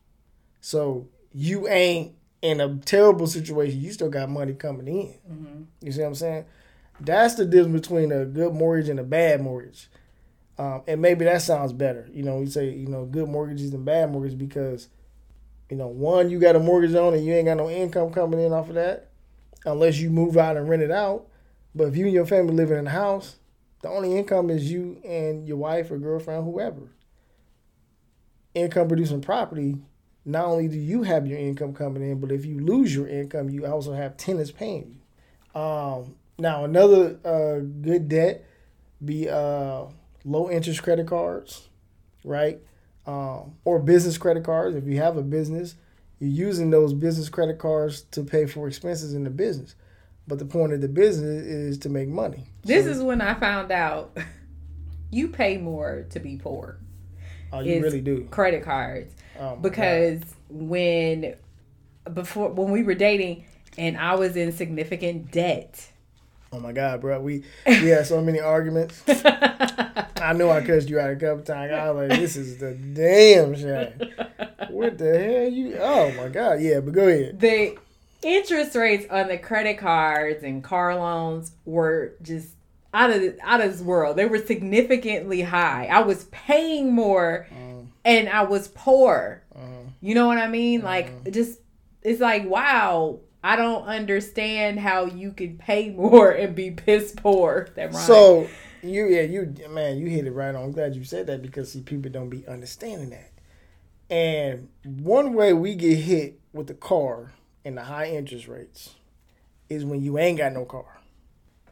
So you ain't in a terrible situation. You still got money coming in. hmm You see what I'm saying? That's the difference between a good mortgage and a bad mortgage. Um, and maybe that sounds better. You know, we say, you know, good mortgages and bad mortgages because, you know, one, you got a mortgage on and you ain't got no income coming in off of that unless you move out and rent it out. But if you and your family living in a house, the only income is you and your wife or girlfriend, whoever. Income producing property, not only do you have your income coming in, but if you lose your income, you also have tenants paying you. Um, now another uh, good debt be uh, low interest credit cards, right? Um, or business credit cards. If you have a business, you're using those business credit cards to pay for expenses in the business. But the point of the business is to make money. This So- is when I found out you pay more to be poor. oh, you really do Credit cards. My because when before when we were dating and I was in significant debt. Oh my God, bro, we we had so many arguments. I knew I cussed you out a couple times. I was like, this is the damn shame. What the hell you? Oh my God, yeah. But go ahead. the interest rates on the credit cards and car loans were just out of out of this world. They were significantly high. I was paying more Um, and I was poor. um, You know what I mean? Like just it's like wow, I don't understand how you could pay more and be piss poor. That right. So you yeah you man you hit it right on. I'm glad you said that because see people don't be understanding that. And one way we get hit with the car and the high interest rates is when you ain't got no car.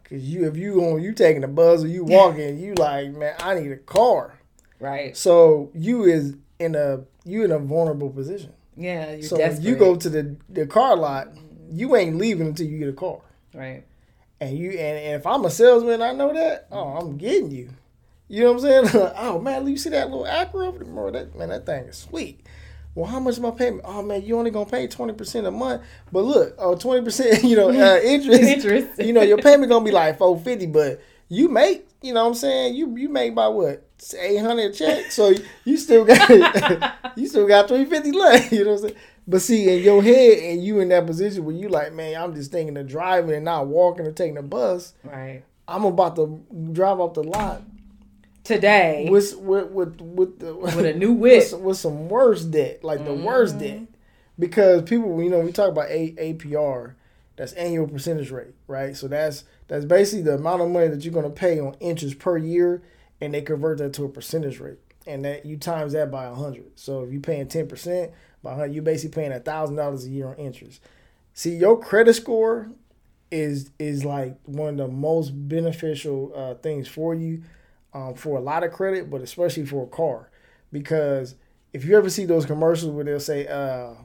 Cause you if you on you taking the bus or you walking you like man I need a car. right. So you is in a you in a vulnerable position. Yeah, so desperate. you go to the the car lot, you ain't leaving until you get a car. right. And you and, and if I'm a salesman, I know that. Oh, I'm getting you. You know what I'm saying? oh man, you see that little Acura over there? That man, that thing is sweet. Well, how much is my payment? Oh man, you only gonna pay twenty percent a month. But look, oh 20 percent, you know, uh, interest. Interest. you know, your payment gonna be like four fifty, but you make, you know what I'm saying? You you make by what? Eight hundred check. So you still got you still got three fifty left. You know what I'm saying? But see, in your head, and you in that position where you like, man, I'm just thinking of driving and not walking or taking the bus. Right. I'm about to drive off the lot Today with with with, with the with a new with whip. some, with some worse debt, like the worst mm-hmm. debt, because people, you know, we talk about a, APR, that's annual percentage rate, right? So that's that's basically the amount of money that you're going to pay on interest per year, and they convert that to a percentage rate, and that you times that by hundred. So if you're paying ten percent by you're basically paying a thousand dollars a year on interest. See, your credit score is is like one of the most beneficial uh, things for you um, for a lot of credit, but especially for a car, because if you ever see those commercials where they'll say, uh,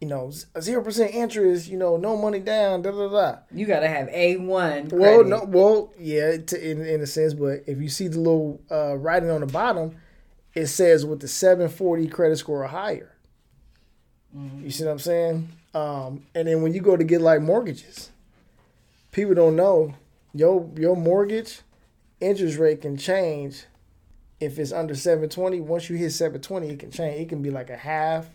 you know, zero percent interest, you know, no money down, da da da. You gotta have a one. Well, no, well, yeah, to, in in a sense, but if you see the little uh, writing on the bottom, it says with the 740 credit score or higher. You see what I'm saying? Um, and then when you go to get like mortgages, people don't know your your mortgage interest rate can change if it's under 720. Once you hit 720, it can change. It can be like a half,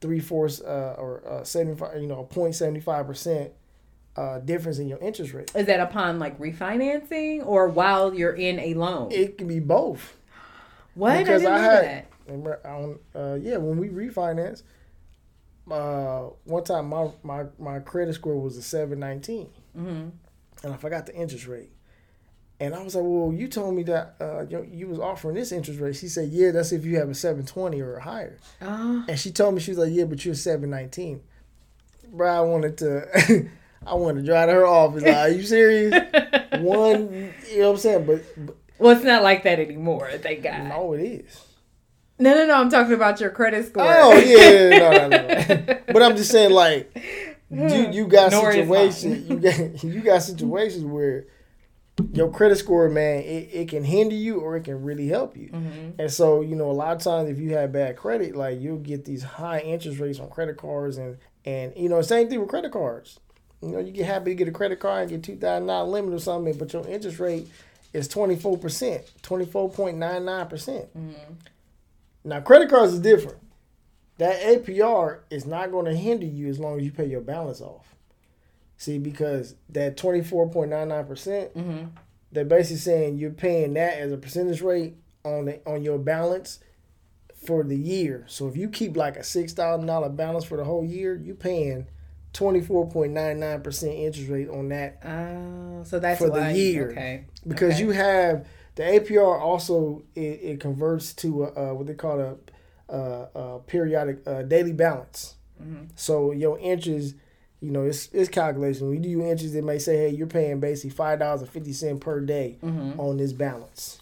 three fourths, uh, or uh, 75, you know, a 0.75 percent uh, difference in your interest rate. Is that upon like refinancing or while you're in a loan? It can be both. what? because I didn't I had- that. uh, yeah, when we refinanced, uh, one time my, my, my credit score was a 719. Mm-hmm. And I forgot the interest rate. And I was like, well, you told me that uh, you, you, was offering this interest rate. She said, yeah, that's if you have a 720 or higher. Uh, and she told me, she was like, yeah, but you're 719. Bro, I wanted to, I wanted to drive to her office. Like, are you serious? One, you know what I'm saying? But, but, well, it's not like that anymore. Thank God. No, it is. No, no, no. I'm talking about your credit score. Oh yeah, no, no, no. but I'm just saying, like, you you got situations, you got you got situations where your credit score, man, it, it can hinder you or it can really help you. Mm-hmm. And so, you know, a lot of times if you have bad credit, like you'll get these high interest rates on credit cards and and you know, same thing with credit cards. You know, you get happy to get a credit card and get two thousand dollar limit or something, but your interest rate is twenty four percent, twenty four point nine nine percent. Now, credit cards is different. That APR is not going to hinder you as long as you pay your balance off. See, because that 24.99%, percent mm-hmm. they're basically saying you're paying that as a percentage rate on the, on your balance for the year. So if you keep like a $6,000 balance for the whole year, you're paying 24.99% interest rate on that. Oh, so that's for why, the year. Okay. Because okay. you have the APR also it, it converts to a, what they call a, a, a periodic uh, daily balance. Mm-hmm. So your interest, you know, it's it's calculation. When you do your interest, it may say, hey, you're paying basically five dollars and fifty cent per day mm-hmm. on this balance.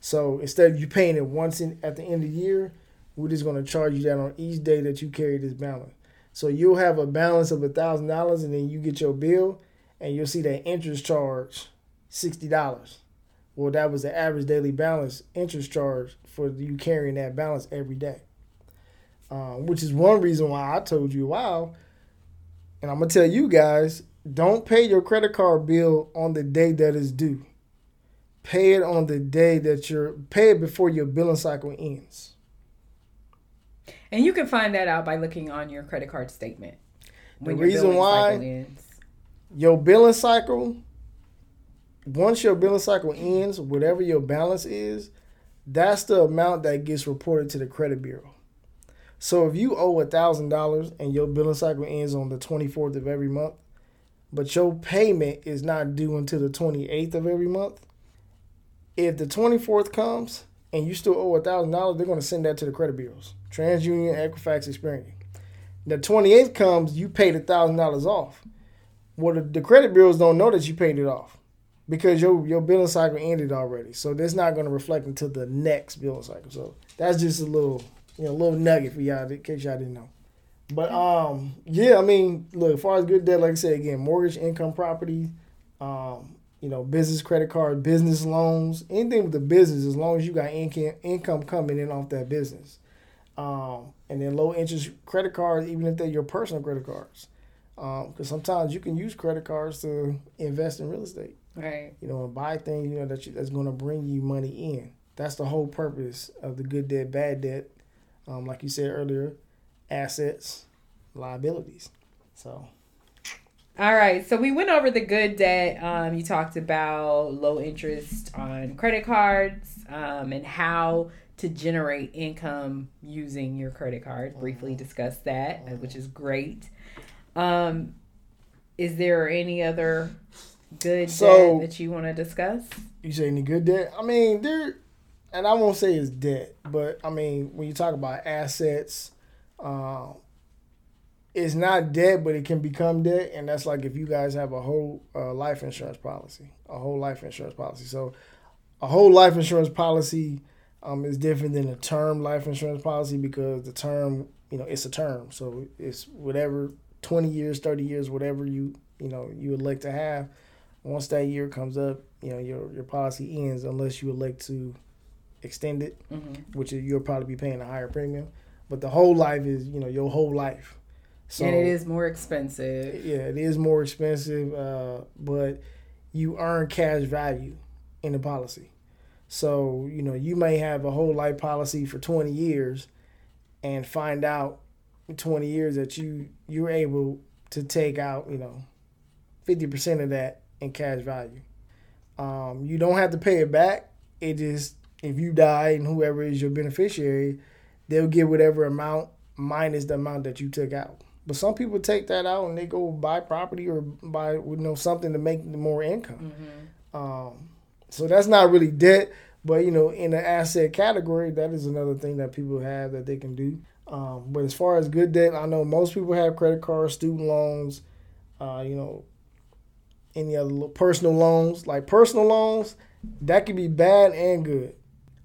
So instead of you paying it once in, at the end of the year, we're just going to charge you that on each day that you carry this balance. So you'll have a balance of a thousand dollars, and then you get your bill, and you'll see that interest charge sixty dollars. Well, that was the average daily balance interest charge for you carrying that balance every day. Um, which is one reason why I told you, wow. And I'm gonna tell you guys, don't pay your credit card bill on the day that is due. Pay it on the day that you're pay it before your billing cycle ends. And you can find that out by looking on your credit card statement. The reason why your billing cycle, once your billing cycle ends, whatever your balance is, that's the amount that gets reported to the credit bureau. So if you owe thousand dollars and your billing cycle ends on the twenty fourth of every month, but your payment is not due until the twenty eighth of every month, if the twenty fourth comes and you still owe thousand dollars, they're going to send that to the credit bureaus. TransUnion, Equifax, Experian. The 28th comes, you paid thousand dollars off. Well, the, the, credit bureaus don't know that you paid it off because your your billing cycle ended already. So that's not going to reflect until the next billing cycle. So that's just a little you know little nugget for y'all in case y'all didn't know. But um yeah, I mean, look, as far as good debt, like I said again, mortgage, income, property, um, you know, business credit card, business loans, anything with the business, as long as you got income income coming in off that business. Um, and then low interest credit cards, even if they're your personal credit cards, because um, sometimes you can use credit cards to invest in real estate, right? You know, and buy things you know that you, that's going to bring you money in. That's the whole purpose of the good debt, bad debt. Um, like you said earlier, assets, liabilities. So. All right, so we went over the good debt. Um, you talked about low interest on credit cards um, and how to generate income using your credit card. Briefly mm-hmm. discussed that, uh, which is great. Um, is there any other good so, debt that you want to discuss? You say any good debt? I mean, there, and I won't say it's debt, but I mean when you talk about assets, um, it's not debt, but it can become debt, and that's like if you guys have a whole uh, life insurance policy, a whole life insurance policy. So, a whole life insurance policy um, is different than a term life insurance policy because the term, you know, it's a term. So it's whatever 20 years, 30 years, whatever you, you know, you elect to have. Once that year comes up, you know, your, your policy ends unless you elect to extend it, mm-hmm. which you'll probably be paying a higher premium. But the whole life is, you know, your whole life. So, and it is more expensive. Yeah, it is more expensive, uh, but you earn cash value in the policy. So, you know, you may have a whole life policy for 20 years and find out in 20 years that you you're able to take out, you know, 50% of that in cash value. Um, you don't have to pay it back. It just if you die and whoever is your beneficiary, they'll get whatever amount minus the amount that you took out. But some people take that out and they go buy property or buy you know something to make more income. Mm-hmm. Um, so that's not really debt, but you know in the asset category, that is another thing that people have that they can do. Um, but as far as good debt, I know most people have credit cards, student loans, uh, you know, any other personal loans. Like personal loans, that can be bad and good.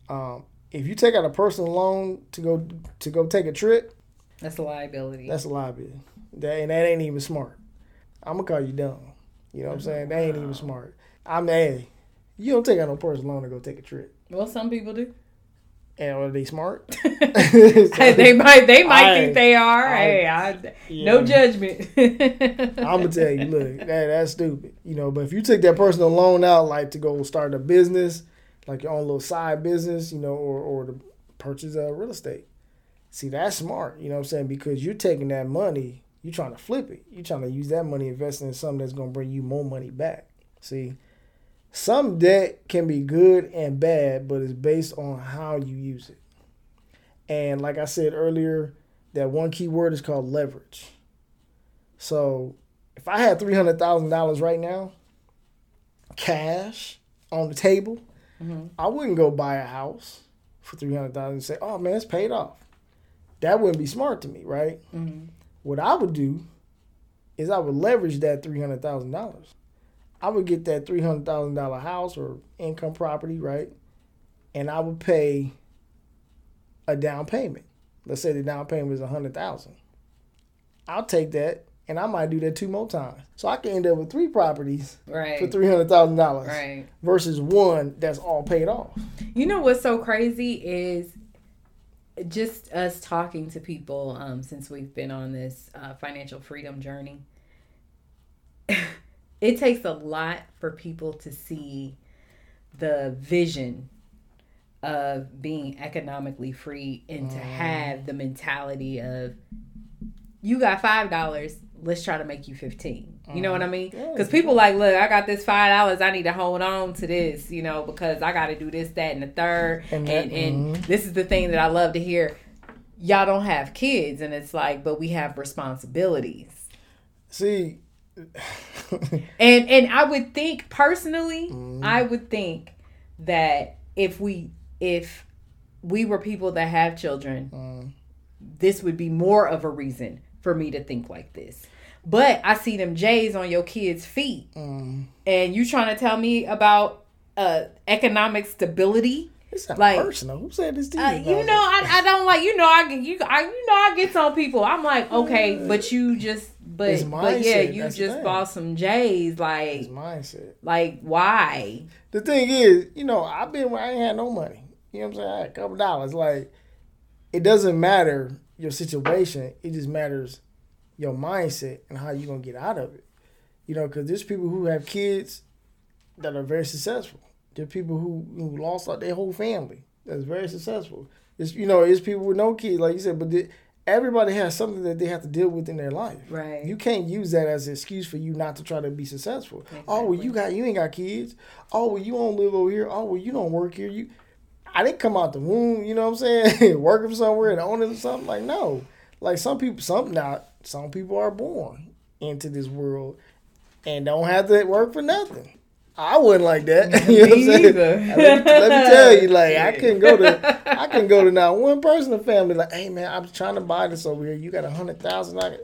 Um, if you take out a personal loan to go to go take a trip, that's a liability. That's a liability. That and that ain't even smart. I'm gonna call you dumb. You know what I'm saying? That ain't even smart. I'm a. You don't take out no personal loan to go take a trip. Well, some people do. And are they smart? they might. They might I, think they are. I, hey, I, yeah. no judgment. I'm gonna tell you, look, that, that's stupid. You know, but if you take that personal loan out, like to go start a business, like your own little side business, you know, or or to purchase a real estate, See, that's smart, you know what I'm saying? Because you're taking that money, you're trying to flip it. You're trying to use that money, investing in something that's going to bring you more money back. See, some debt can be good and bad, but it's based on how you use it. And like I said earlier, that one key word is called leverage. So if I had $300,000 right now, cash on the table, mm-hmm. I wouldn't go buy a house for 300000 and say, oh man, it's paid off that wouldn't be smart to me, right? Mm-hmm. What I would do is I would leverage that three hundred thousand dollars. I would get that three hundred thousand dollar house or income property, right? And I would pay a down payment. Let's say the down payment is a hundred thousand. I'll take that and I might do that two more times. So I can end up with three properties right. for three hundred thousand dollars. Right. Versus one that's all paid off. You know what's so crazy is just us talking to people um, since we've been on this uh, financial freedom journey, it takes a lot for people to see the vision of being economically free and to mm. have the mentality of you got five dollars let's try to make you 15 you know what i mm-hmm. mean because people like look i got this five dollars i need to hold on to this you know because i got to do this that and the third and, and, and mm-hmm. this is the thing that i love to hear y'all don't have kids and it's like but we have responsibilities see and and i would think personally mm-hmm. i would think that if we if we were people that have children mm. this would be more of a reason for me to think like this. But I see them J's on your kids' feet, mm. and you trying to tell me about uh, economic stability? It's not like, personal. Who said this to you? Uh, you know, I, I don't like. You know, I get you. I you know, I get some people. I'm like, okay, mm. but you just, but but yeah, you That's just bought some J's. Like it's mindset. Like why? The thing is, you know, I've been where I ain't had no money. You know what I'm saying? I had a couple dollars. Like it doesn't matter your situation. It just matters your mindset and how you're gonna get out of it. You know, because there's people who have kids that are very successful. There are people who, who lost like their whole family that's very successful. It's you know, it's people with no kids, like you said, but everybody has something that they have to deal with in their life. Right. You can't use that as an excuse for you not to try to be successful. Exactly. Oh well, you got you ain't got kids. Oh well, you don't live over here. Oh well, you don't work here. You I didn't come out the womb, you know what I'm saying? Working somewhere and owning something. Like, no. Like some people some not some people are born into this world and don't have to work for nothing. I wouldn't like that. you know what I'm saying? Let me, let me tell you, like I couldn't go to I couldn't go to now one person in the family like, hey man, I'm trying to buy this over here. You got a hundred thousand. Like,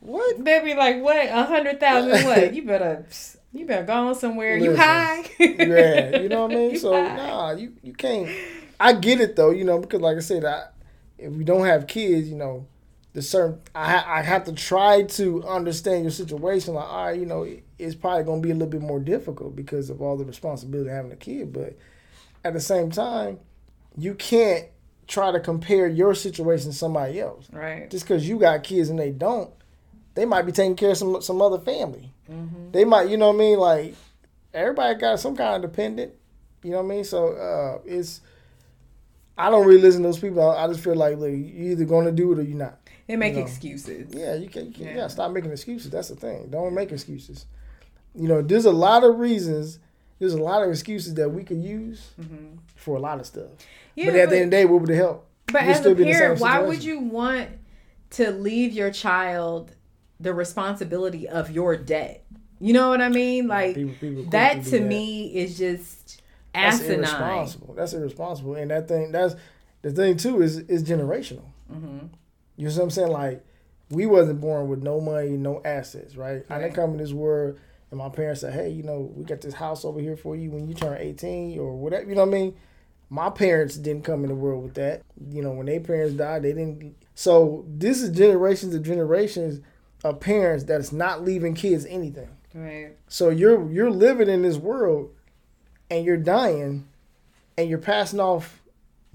what? They be like, what? A hundred thousand? What? You better you better go on somewhere. Listen, you high? yeah, you know what I mean. so high. nah, you you can't. I get it though, you know, because like I said, I if we don't have kids, you know, the certain I I have to try to understand your situation. Like, all right, you know, it's probably gonna be a little bit more difficult because of all the responsibility of having a kid, but at the same time, you can't try to compare your situation to somebody else. Right. Just because you got kids and they don't, they might be taking care of some some other family. Mm-hmm. They might, you know what I mean? Like everybody got some kind of dependent. You know what I mean? So uh, it's I don't really listen to those people. I, just feel like look, you're either gonna do it or you're not. They make you know? excuses. Yeah, you can. You can yeah. yeah, stop making excuses. That's the thing. Don't make excuses. You know, there's a lot of reasons there's a lot of excuses that we can use Mhm. for a lot of stuff. Yeah, but at the end of the day, what would it help? But You'll as still a be in the same parent, why would you want to leave your child the responsibility of your debt? You know what I mean? Like People- people that to that. me is just That's asinine. irresponsible. That's irresponsible. And that thing, that's the thing too, is is generational. hmm You know what I'm saying? Like we wasn't born with no money, no assets, right? I Right. didn't come in this world and my parents said, Hey, you know, we got this house over here for you when you turn eighteen or whatever you know what I mean? My parents didn't come in the world with that. You know, when their parents died, they didn't so this is generations of generations of parents that's not leaving kids anything. Right. So you're you're living in this world and you're dying and you're passing off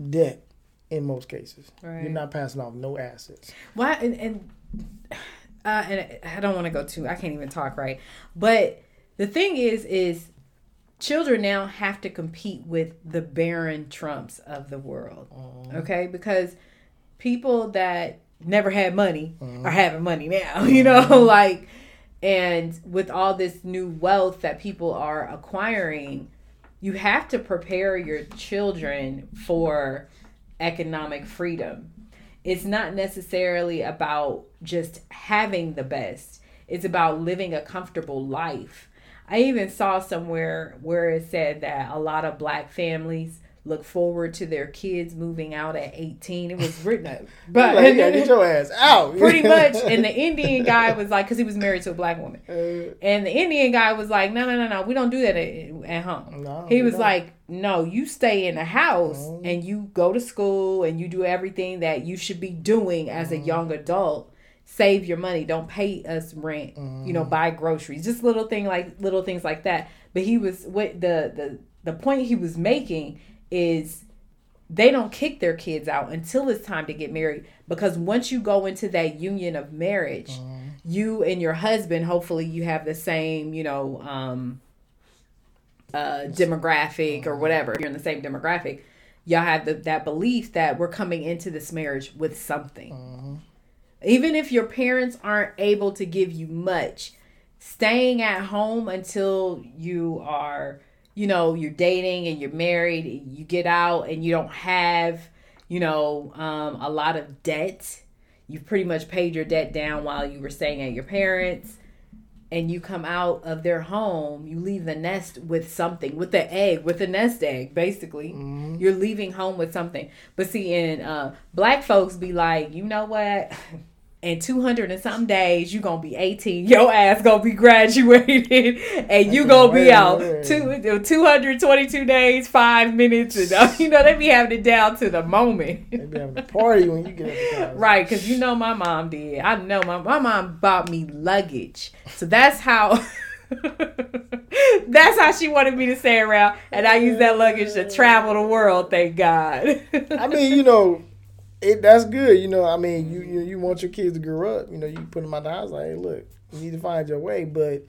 debt in most cases. Right. You're not passing off no assets. Why and, and uh, and I don't want to go too. I can't even talk right. But the thing is, is children now have to compete with the Barron Trumps of the world. Okay, because people that never had money are having money now. You know, like and with all this new wealth that people are acquiring, you have to prepare your children for economic freedom. It's not necessarily about just having the best. It's about living a comfortable life. I even saw somewhere where it said that a lot of black families look forward to their kids moving out at 18. It was written up. But Like, gotta get your ass out. pretty much and the indian guy was like because he was married to a black woman Uh, and the indian guy was like no no no no we don't do that at, at home No, he was don't. like no you stay in the house Mhm. and you go to school and you do everything that you should be doing as a young adult save your money don't pay us rent you know buy groceries just little thing like little things like that but he was what the the the point he was making is they don't kick their kids out until it's time to get married. Because once you go into that union of marriage you and your husband hopefully you have the same you know um uh demographic or whatever. You're in the same demographic. Y'all have the, that belief that we're coming into this marriage with something. Even if your parents aren't able to give you much staying at home until you are you know you're dating and you're married you get out and you don't have you know um, a lot of debt. You've pretty much paid your debt down while you were staying at your parents. And you come out of their home you leave the nest with something with the egg with the nest egg basically. Mm-hmm. you're leaving home with something. But see in uh, black folks be like you know what in 200 and some days you gonna be 18 your ass gonna be graduated and you gonna be out two, 222 days five minutes and you know they be having it down to the moment. They be having a party when you get right because you know my mom did. I know my, my mom bought me luggage. So that's how that's how she wanted me to stay around and i use that luggage to travel the world thank god. I mean, you know, it that's good. You know, I mean, you you, you want your kids to grow up. You know, you put them out the house like, hey, look, you need to find your way. But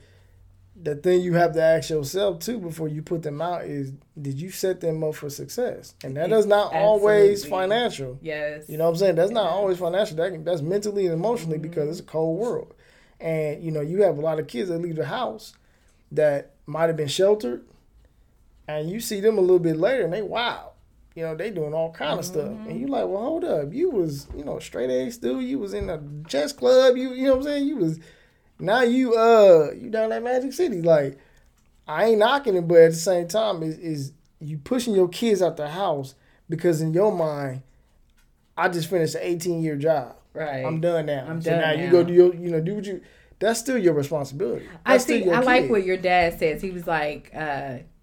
the thing you have to ask yourself too before you put them out is, did you set them up for success? And that is not always financial. yes You know what I'm saying? That's not always financial. That can, that's mentally and emotionally mm-hmm. because it's a cold world. And you know, you have a lot of kids that leave the house that might have been sheltered, and you see them a little bit later, and they wow, you know, they doing all kind of stuff, and you like, well, hold up, you was you know straight A student, you was in a chess club, you you know what I'm saying? You was now you uh you down at Magic City, like I ain't knocking it, but at the same time, is is you pushing your kids out the house because in your mind, I just finished an 18 year job. right I'm done now. I'm so done now, you go do your, you know, do what you. That's still your responsibility. I That's still think your I like what your dad says. He was like,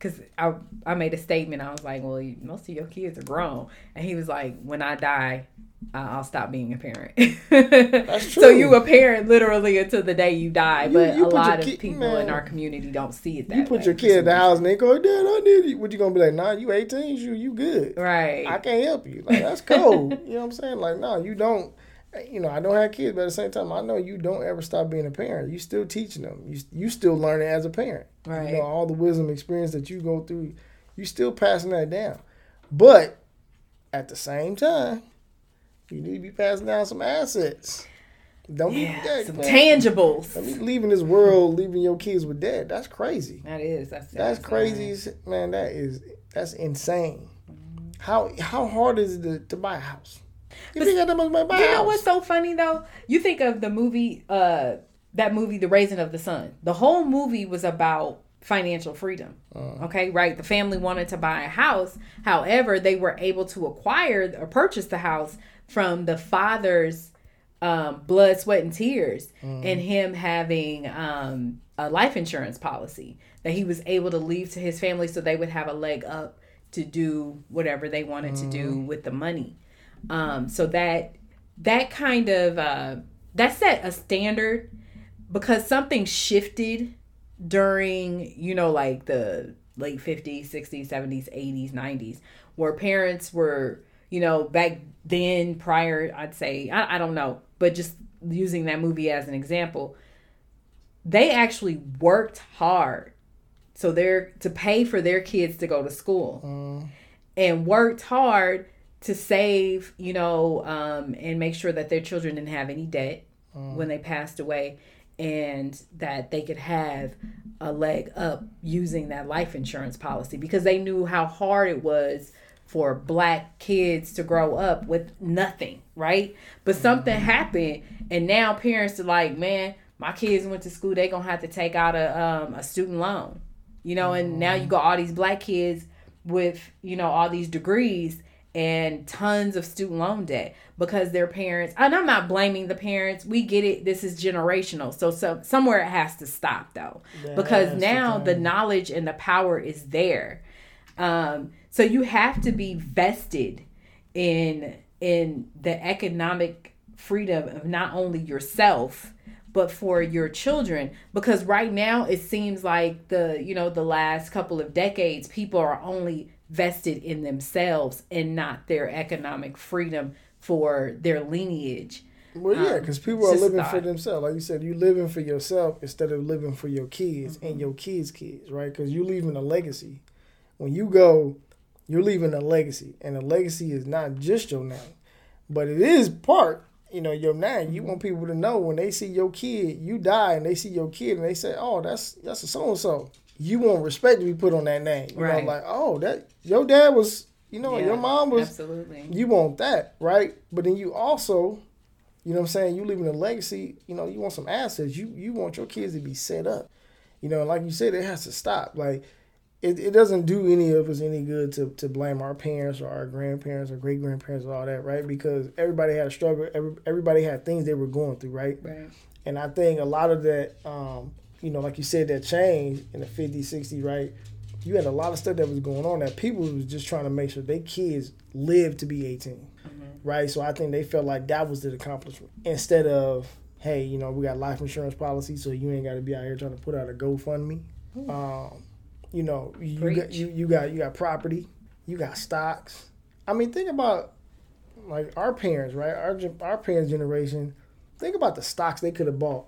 because I I made a statement. I was like, well, you- most of your kids are grown, and he was like, when I die, I'll stop being a parent. That's true. So you a parent literally until the day you die, You- but you a lot of kid- people in our community don't see it that You put way your kid in the house and they go, Dad, I need you. What you gonna be like? Nah, you 18, you you good. Right. I can't help you. Like that's cold. you know what I'm saying? Like no, you don't. You know, I don't have kids, but at the same time, I know you don't ever stop being a parent. You still teaching them. You you still learning as a parent. Right. You know all the wisdom, experience that you go through, you still passing that down. But at the same time, you need to be passing down some assets. Don't Yeah, be dead. some man. tangibles. Leaving this world, leaving your kids with debt. That's crazy. That is. That's That's crazy, man. That is that's insane. How how hard is it to, to buy a house? You But think that much money to You know what's so funny though? You think of the movie, uh, that movie, The Raising of the Sun. The whole movie was about financial freedom. Uh. Okay, right? The family wanted to buy a house. However, they were able to acquire or purchase the house from the father's um, blood, sweat, and tears, Mm. and him having um, a life insurance policy that he was able to leave to his family so they would have a leg up to do whatever they wanted to do Mm. with the money. Um, so that that kind of uh, that set a standard because something shifted during you know like the late 50s 60s 70s 80s 90s where parents were you know back then prior i'd say I, I don't know but just using that movie as an example they actually worked hard so they're to pay for their kids to go to school Mm, and worked hard to save, you know, um, and make sure that their children didn't have any debt when they passed away and that they could have a leg up using that life insurance policy because they knew how hard it was for black kids to grow up with nothing, right? But something happened and now parents are like, man, my kids went to school, they gonna have to take out a um, a student loan. You know, and now you got all these black kids with, you know, all these degrees and tons of student loan debt because their parents and I'm not blaming the parents. We get it. This is generational. So, so somewhere it has to stop though. because now the knowledge and the power is there. Um, so you have to be vested in in the economic freedom of not only yourself but for your children because right now it seems like the you know the last couple of decades people are only vested in themselves and not their economic freedom for their lineage Well, yeah, Um, because people it's are living for themselves. Like you said, you're living for yourself instead of living for your kids Mm-hmm. and your kids' kids, right? Because you're leaving a legacy. When you go, you're leaving a legacy, and a legacy is not just your name, but it is part. You know, your name. You want people to know when they see your kid, you die, and they see your kid, and they say, "Oh, that's that's a so and so." You want respect to be put on that name. You Right. know, like, "Oh, that your dad was." You know, Yeah, your mom was absolutely you want that, right? But then you also, you know what I'm saying, you leaving a legacy, you know, you want some assets. You you want your kids to be set up. You know, like you said, it has to stop. Like it, it doesn't do any of us any good to, to blame our parents or our grandparents or great grandparents or all that, right? Because everybody had a struggle, every, everybody had things they were going through, right? right And I think a lot of that, um, you know, like you said, that change in the 50s, 60s, right? You had a lot of stuff that was going on that people was just trying to make sure their kids lived to be 18, right? So I think they felt like that was the accomplishment instead of, hey, you know, we got life insurance policy, so you ain't got to be out here trying to put out a GoFundMe. Um, you know, you got, you, you got you got property, you got stocks. I mean, think about like our parents, right? Our our parents' generation. Think about the stocks they could have bought,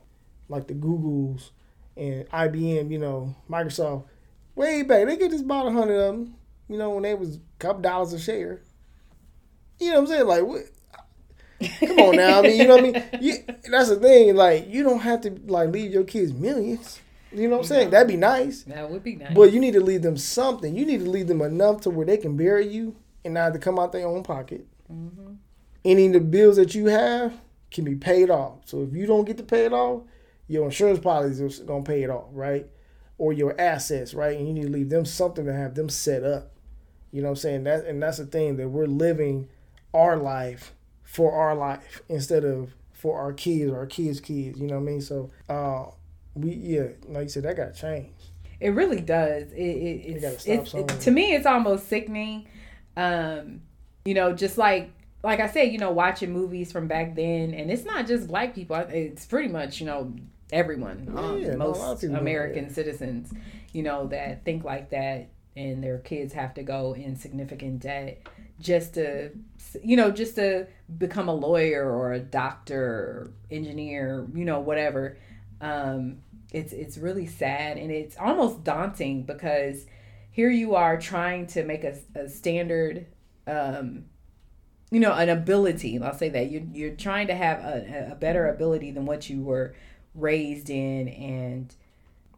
like the Googles and IBM. You know, Microsoft. Way back, they could just bought a hundred of them. You know, when they was a couple dollars a share. You know what I'm saying? Like, what? Come on now. I mean, you know what I mean? You, that's the thing. Like, you don't have to like leave your kids millions. You know what I'm saying? That'd be nice. that would be nice But you need to leave them something. You need to leave them enough to where they can bury you and not have to come out their own pocket. Mm-hmm. Any of the bills that you have can be paid off. So if you don't get to pay it off, your insurance policy is gonna pay it off, right? Or your assets, right? And you need to leave them something to have them set up. You know what I'm saying? That and that's the thing that we're living our life for our life instead of for our kids or our kids' kids. You know what I mean? So uh we yeah, like you said, that got changed. It really does. It, it, it's, it's, it, to me, it's almost sickening. Um, you know, just like like I said, you know, watching movies from back then, and it's not just black people. It's pretty much you know everyone, um, Yeah, no, a lot of most American citizens, you know, that think like that, and their kids have to go in significant debt just to, you know, just to become a lawyer or a doctor, or engineer, you know, whatever. Um, it's it's really sad and it's almost daunting because here you are trying to make a, a standard um, you know an ability. I'll say that you're, you're trying to have a, a better ability than what you were raised in, and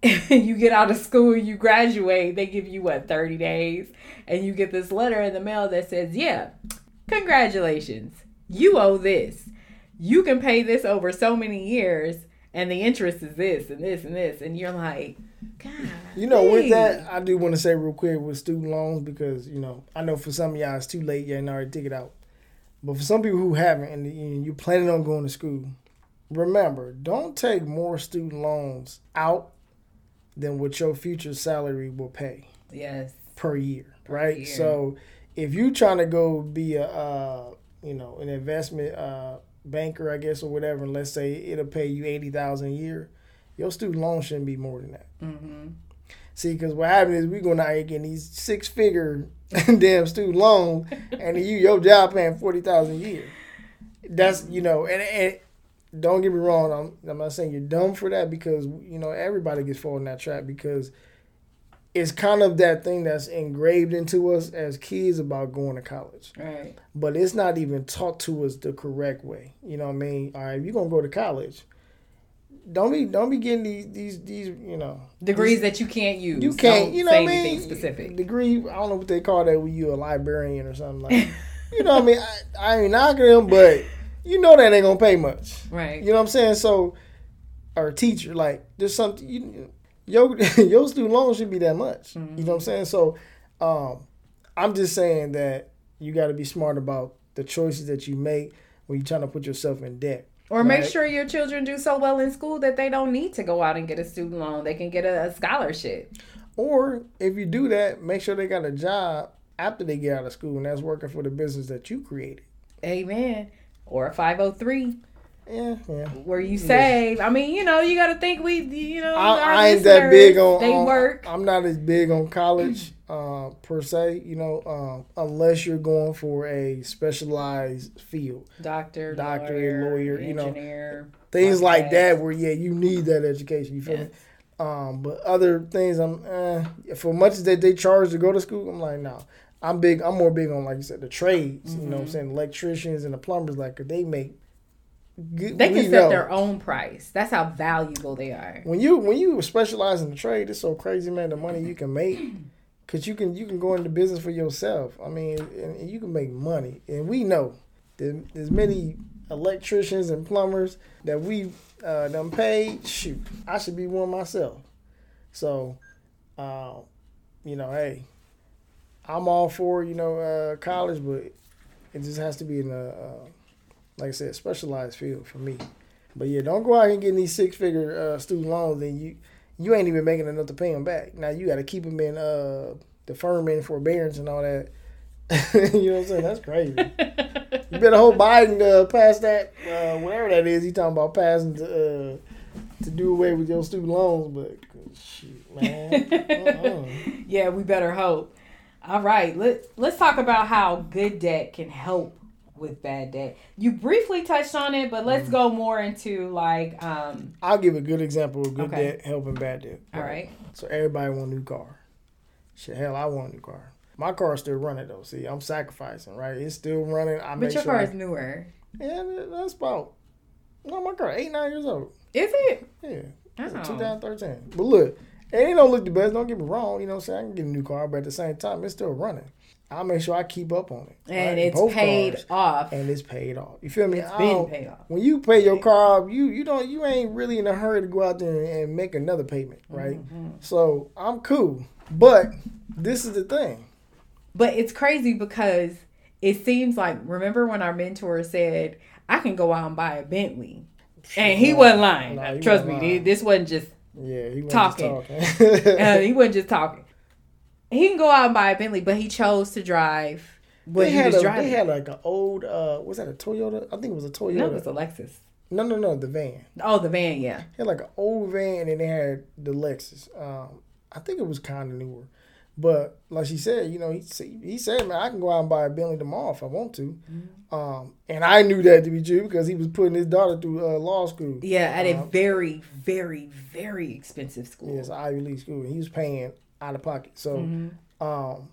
you get out of school, you graduate, they give you what 30 days, and you get this letter in the mail that says, "Yeah, congratulations, you owe this. You can pay this over so many years." And the interest is this and this and this, and you're like, God. You know, with that, I do want to say real quick with student loans because you know I know for some of y'all it's too late. You ain't already take it out, but for some people who haven't and you're planning on going to school, remember don't take more student loans out than what your future salary will pay. Yes. Per year, per right? Year. So if you're trying to go be a uh, you know an investment uh, banker, I guess, or whatever, and let's say it'll pay you eighty thousand a year, your student loan shouldn't be more than that. Mm-hmm. See, because what happens is we're going out here getting these six figure damn student loans, and you your job paying forty thousand a year. That's you know, and, and don't get me wrong, I'm, I'm not saying you're dumb for that because you know everybody gets fall in that trap because it's kind of that thing that's engraved into us as kids about going to college. Right. But it's not even taught to us the correct way. You know what I mean? All right, you're gonna go to college, don't be don't be getting these these these you know degrees these, that you can't use. You can't. Don't you know what I mean? Specific degree. I don't know what they call that when you a librarian or something like. you know what I mean? I, I ain't knocking them, but you know that ain't gonna pay much. Right. You know what I'm saying? So, or a teacher, like there's something you your your student loan should be that much. Mm-hmm. You know what I'm saying? So, um, I'm just saying that you got to be smart about the choices that you make when you're trying to put yourself in debt. Or right? make sure your children do so well in school that they don't need to go out and get a student loan. They can get a, a scholarship. Or if you do that, make sure they got a job after they get out of school and that's working for the business that you created. Amen. Or a 503. Yeah, yeah. Where you save. Yeah. I mean, you know, you got to think we, you know, I, I ain't that big on. They on, work. I'm not as big on college uh, per se. You know, uh, unless you're going for a specialized field, doctor, doctor, lawyer, lawyer you know, things like that. Where yeah, you need that education. You feel yes. me? Um, but other things, I'm eh, for much as that they charge to go to school, I'm like, no. I'm big. I'm more big on like you said the trades. Mm-hmm. You know, what I'm mm-hmm. saying electricians and the plumbers. Like they make Good, they can set know. their own price. That's how valuable they are. When you when you specialize in the trade, it's so crazy, man. The money you can make, cause you can you can go into business for yourself. I mean, and, you can make money. And we know that there's many electricians and plumbers that we uh, done paid. Shoot, I should be one myself. So, uh, you know, hey, I'm all for you know uh, college, but it just has to be in a uh, like I said, specialized field for me. But yeah, don't go out and get these six figure uh, student loans and you you ain't even making enough to pay them back. Now you got to keep them in uh, deferment, forbearance, and all that. you know what I'm saying? That's crazy. you better hope Biden uh, pass that, uh, whatever that is. He talking about passing to uh, to do away with your student loans, but shit, man. Uh-uh. yeah, we better hope. All right, let let's talk about how good debt can help with bad debt. You briefly touched on it, but let's mm. go more into like. um I'll give a good example of good okay. debt helping bad debt. All right. So everybody want a new car. Shit, hell, I want a new car. My car's still running though. See, I'm sacrificing, right? It's still running. I but your sure car is newer. Yeah, that's about. No, my car eight nine years old. Is it? Yeah. Oh. 2013. But look, it don't look the best. Don't get me wrong. You know, what I'm saying I can get a new car, but at the same time, it's still running. I make sure I keep up on it. And right? it's Both paid cars, off. And it's paid off. You feel me? It's been paid off. When you pay your car off, you you don't you ain't really in a hurry to go out there and make another payment, right? Mm-hmm. So I'm cool. But this is the thing. But it's crazy because it seems like remember when our mentor said, I can go out and buy a Bentley. And he wasn't lying. No, he Trust wasn't me, lying. this wasn't just yeah, he wasn't talking. Just talking. uh, he wasn't just talking he can go out and buy a Bentley, but he chose to drive what they he was a, driving. They had like an old, uh, was that a Toyota? I think it was a Toyota. No, it was a Lexus. No, no, no, the van. Oh, the van, yeah. They had like an old van, and they had the Lexus. Um, I think it was kind of newer, but like she said, you know, he he said, man, I can go out and buy a Bentley tomorrow if I want to. Mm-hmm. Um, and I knew that to be true because he was putting his daughter through uh, law school. Yeah, at um, a very, very, very expensive school. Yes, Ivy League school. And he was paying out of pocket. So, mm-hmm. um,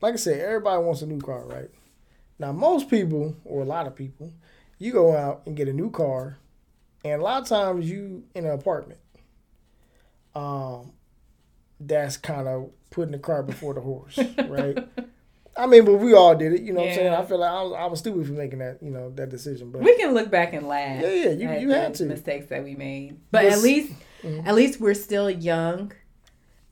like I said, everybody wants a new car, right? Now, most people, or a lot of people, you go out and get a new car, and a lot of times you in an apartment. Um, that's kind of putting the cart before the horse, right? I mean, but we all did it. You know what I'm saying? I feel like I was, I was stupid for making that, you know, that decision. But We can look back and laugh. Yeah, yeah, you- you had to. mistakes that we made, but Yes. at least, Mhm. at least we're still young,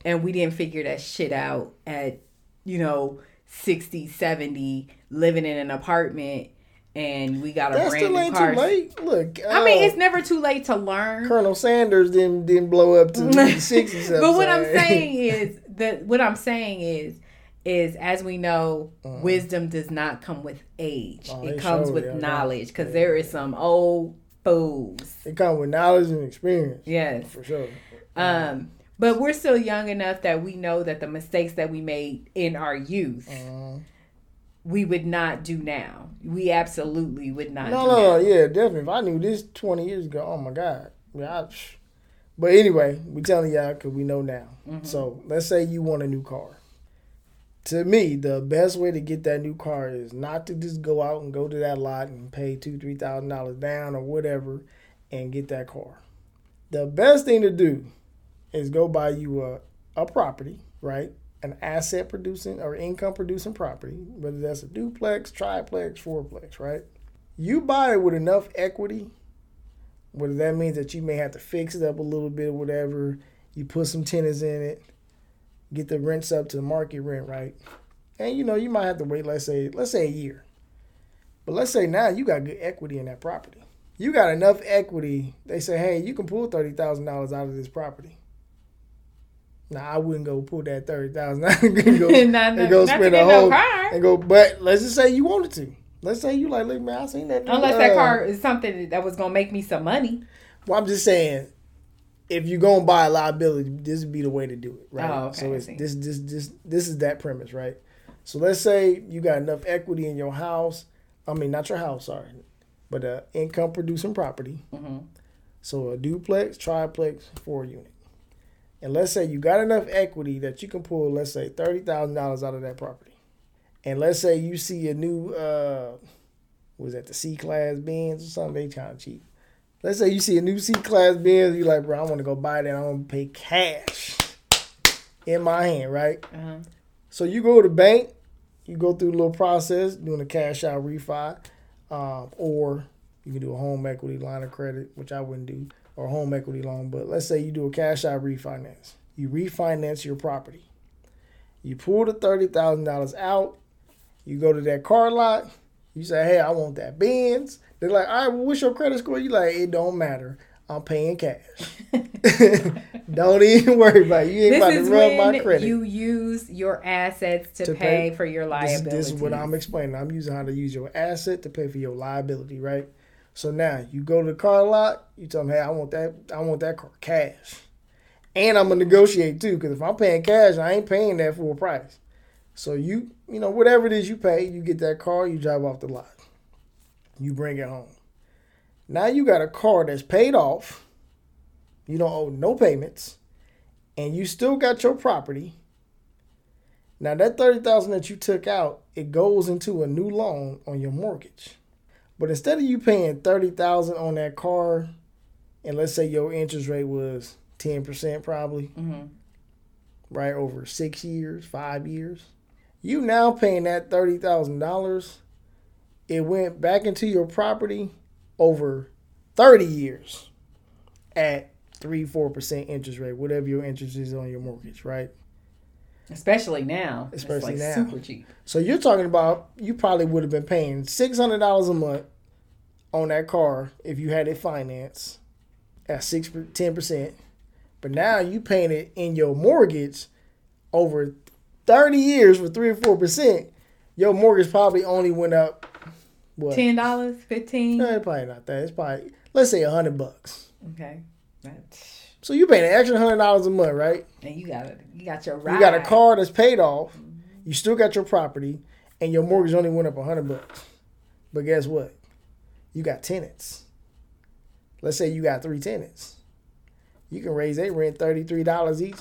and we didn't figure that shit out at, you know, 60, 70, living in an apartment, and we got a that brand still ain't car. too late. Look, I mean, uh, it's never too late to learn. Colonel Sanders didn't didn't blow up to sixties. but what I'm saying is that what I'm saying is is as we know, wisdom does not come with age. Uh-huh. Oh, it comes with it, knowledge because Yeah. there is some old fools. it comes with knowledge and experience Yes. for sure. Um but we're still young enough that we know that the mistakes that we made in our youth, Uh, we would not do now. We absolutely would not no, do no, no, now. yeah, definitely. If I knew this twenty years ago, oh my god, yeah. I. but anyway, we telling y'all because we know now. Mm-hmm. So let's say you want a new car. To me, the best way to get that new car is not to just go out and go to that lot and pay two, three thousand dollars down or whatever, and get that car. The best thing to do is go buy you a, a property, right? An asset producing or income producing property, whether that's a duplex, triplex, fourplex, right? You buy it with enough equity, whether that means that you may have to fix it up a little bit or whatever. You put some tenants in it, get the rents up to the market rent, right? And you know, you might have to wait, let's say, let's say a year. But let's say now you got good equity in that property. You got enough equity. They say, hey, you can pull thirty thousand dollars out of this property. Now I wouldn't go pull that thirty thousand and go, not, and go not spend a no whole car. and go. But let's just say you wanted to. Let's say you like, look, man, I seen that. Unless uh, that car is something that was gonna make me some money. Well, I'm just saying, if you're gonna buy a liability, this would be the way to do it, right? Oh, okay, so it's this, this, this, this is that premise, right? So let's say you got enough equity in your house. I mean, not your house, sorry, but a income producing property. hmm So a duplex, triplex, four unit. And let's say you got enough equity that you can pull, let's say thirty thousand dollars out of that property. And let's say you see a new uh was that the C class Benz or something, they kind of cheap. Let's say you see a new C class Benz, you like, bro, I want to go buy that. I want to pay cash in my hand, right? Uh-huh. So you go to the bank, you go through the little process, doing a cash out refi, um, or you can do a home equity line of credit, which I wouldn't do, or home equity loan. But let's say you do a cash out refinance. You refinance your property. You pull the thirty thousand dollars out. You go to that car lot. You say, "Hey, I want that Benz." They're like, "All right, well, what's your credit score?" You like, "It don't matter. I'm paying cash. don't even worry about it. You ain't This about to run my credit." you use your assets to, To pay, pay- for your This, liabilities. this is what I'm explaining. I'm using how to use your asset to pay for your liability, right? So now you go to the car lot. You tell them, "Hey, I want that. I want that car cash," and I'm gonna negotiate too. Because if I'm paying cash, I ain't paying that full price. So you, you know, whatever it is you pay, you get that car. You drive off the lot. You bring it home. Now you got a car that's paid off. You don't owe no payments, and you still got your property. Now that thirty thousand that you took out, it goes into a new loan on your mortgage. But instead of you paying thirty thousand on that car, and let's say your interest rate was ten percent probably, Mhm. right over six years, five years, you now paying that thirty thousand dollars. It went back into your property over thirty years at three, four percent interest rate, whatever your interest is on your mortgage, right? Especially now. Especially it's now. super cheap. So you're talking about you probably would have been paying six hundred dollars a month on that car if you had it financed at six ten percent, but now you paying it in your mortgage over thirty years for three or four percent. Your mortgage probably only went up what? Ten dollars, fifteen. No, it's probably not that. It's probably let's say a hundred bucks. Okay. That's- So you paying an extra hundred dollars a month, right? And you got it. You got your ride. You got a car that's paid off. Mm-hmm. You still got your property, and your mortgage only went up a hundred bucks. But guess what? You got tenants. Let's say you got three tenants. You can raise their rent thirty three dollars each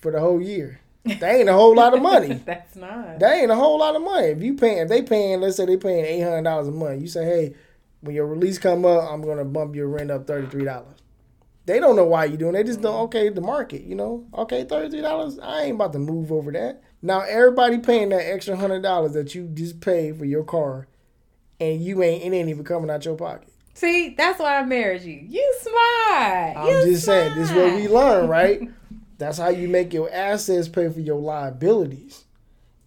for the whole year. That ain't a whole lot of money. That's not. That ain't a whole lot of money. If you paying, if they paying, let's say they paying eight hundred dollars a month. You say, hey, when your release come up, I'm gonna bump your rent up thirty three dollars. They don't know why you doing. They just know, mm-hmm. okay, the market. You know, okay, thirty three dollars. I ain't about to move over that. Now everybody paying that extra hundred dollars that you just paid for your car, and you ain't it ain't even coming out your pocket. See, that's why I married you. You smart. I'm You just saying, this is what we learn, right? That's how you make your assets pay for your liabilities.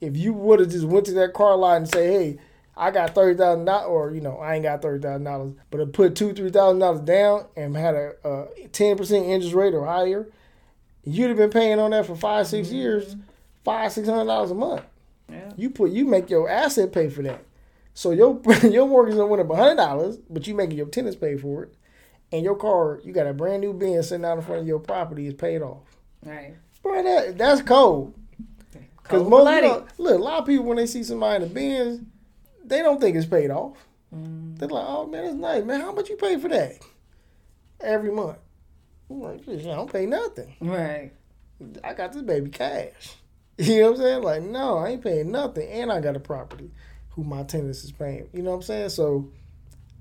If you would have just went to that car lot and say, "Hey, I got thirty thousand dollars," or you know, I ain't got thirty thousand dollars, but I put two, three thousand dollars down and had a ten percent interest rate or higher, you'd have been paying on that for five, 6 mm-hmm. years, five, six hundred dollars a month. Yeah. You put you make your asset pay for that. So your your mortgage gonna went up hundred dollars, but you making your tenants pay for it, and your car you got a brand new Benz sitting out in front of your property is paid off. Right. Bro, that that's cold. Because most you know, look, a lot of people when they see somebody in the Benz, they don't think it's paid off. Mm. They're like, "Oh man, that's nice, man. How much you pay for that every month?" I'm like, I don't pay nothing. Right. I got this baby cash." You know what I'm saying? Like, no, I ain't paying nothing, and I got a property who my tenants is paying. You know what I'm saying? So,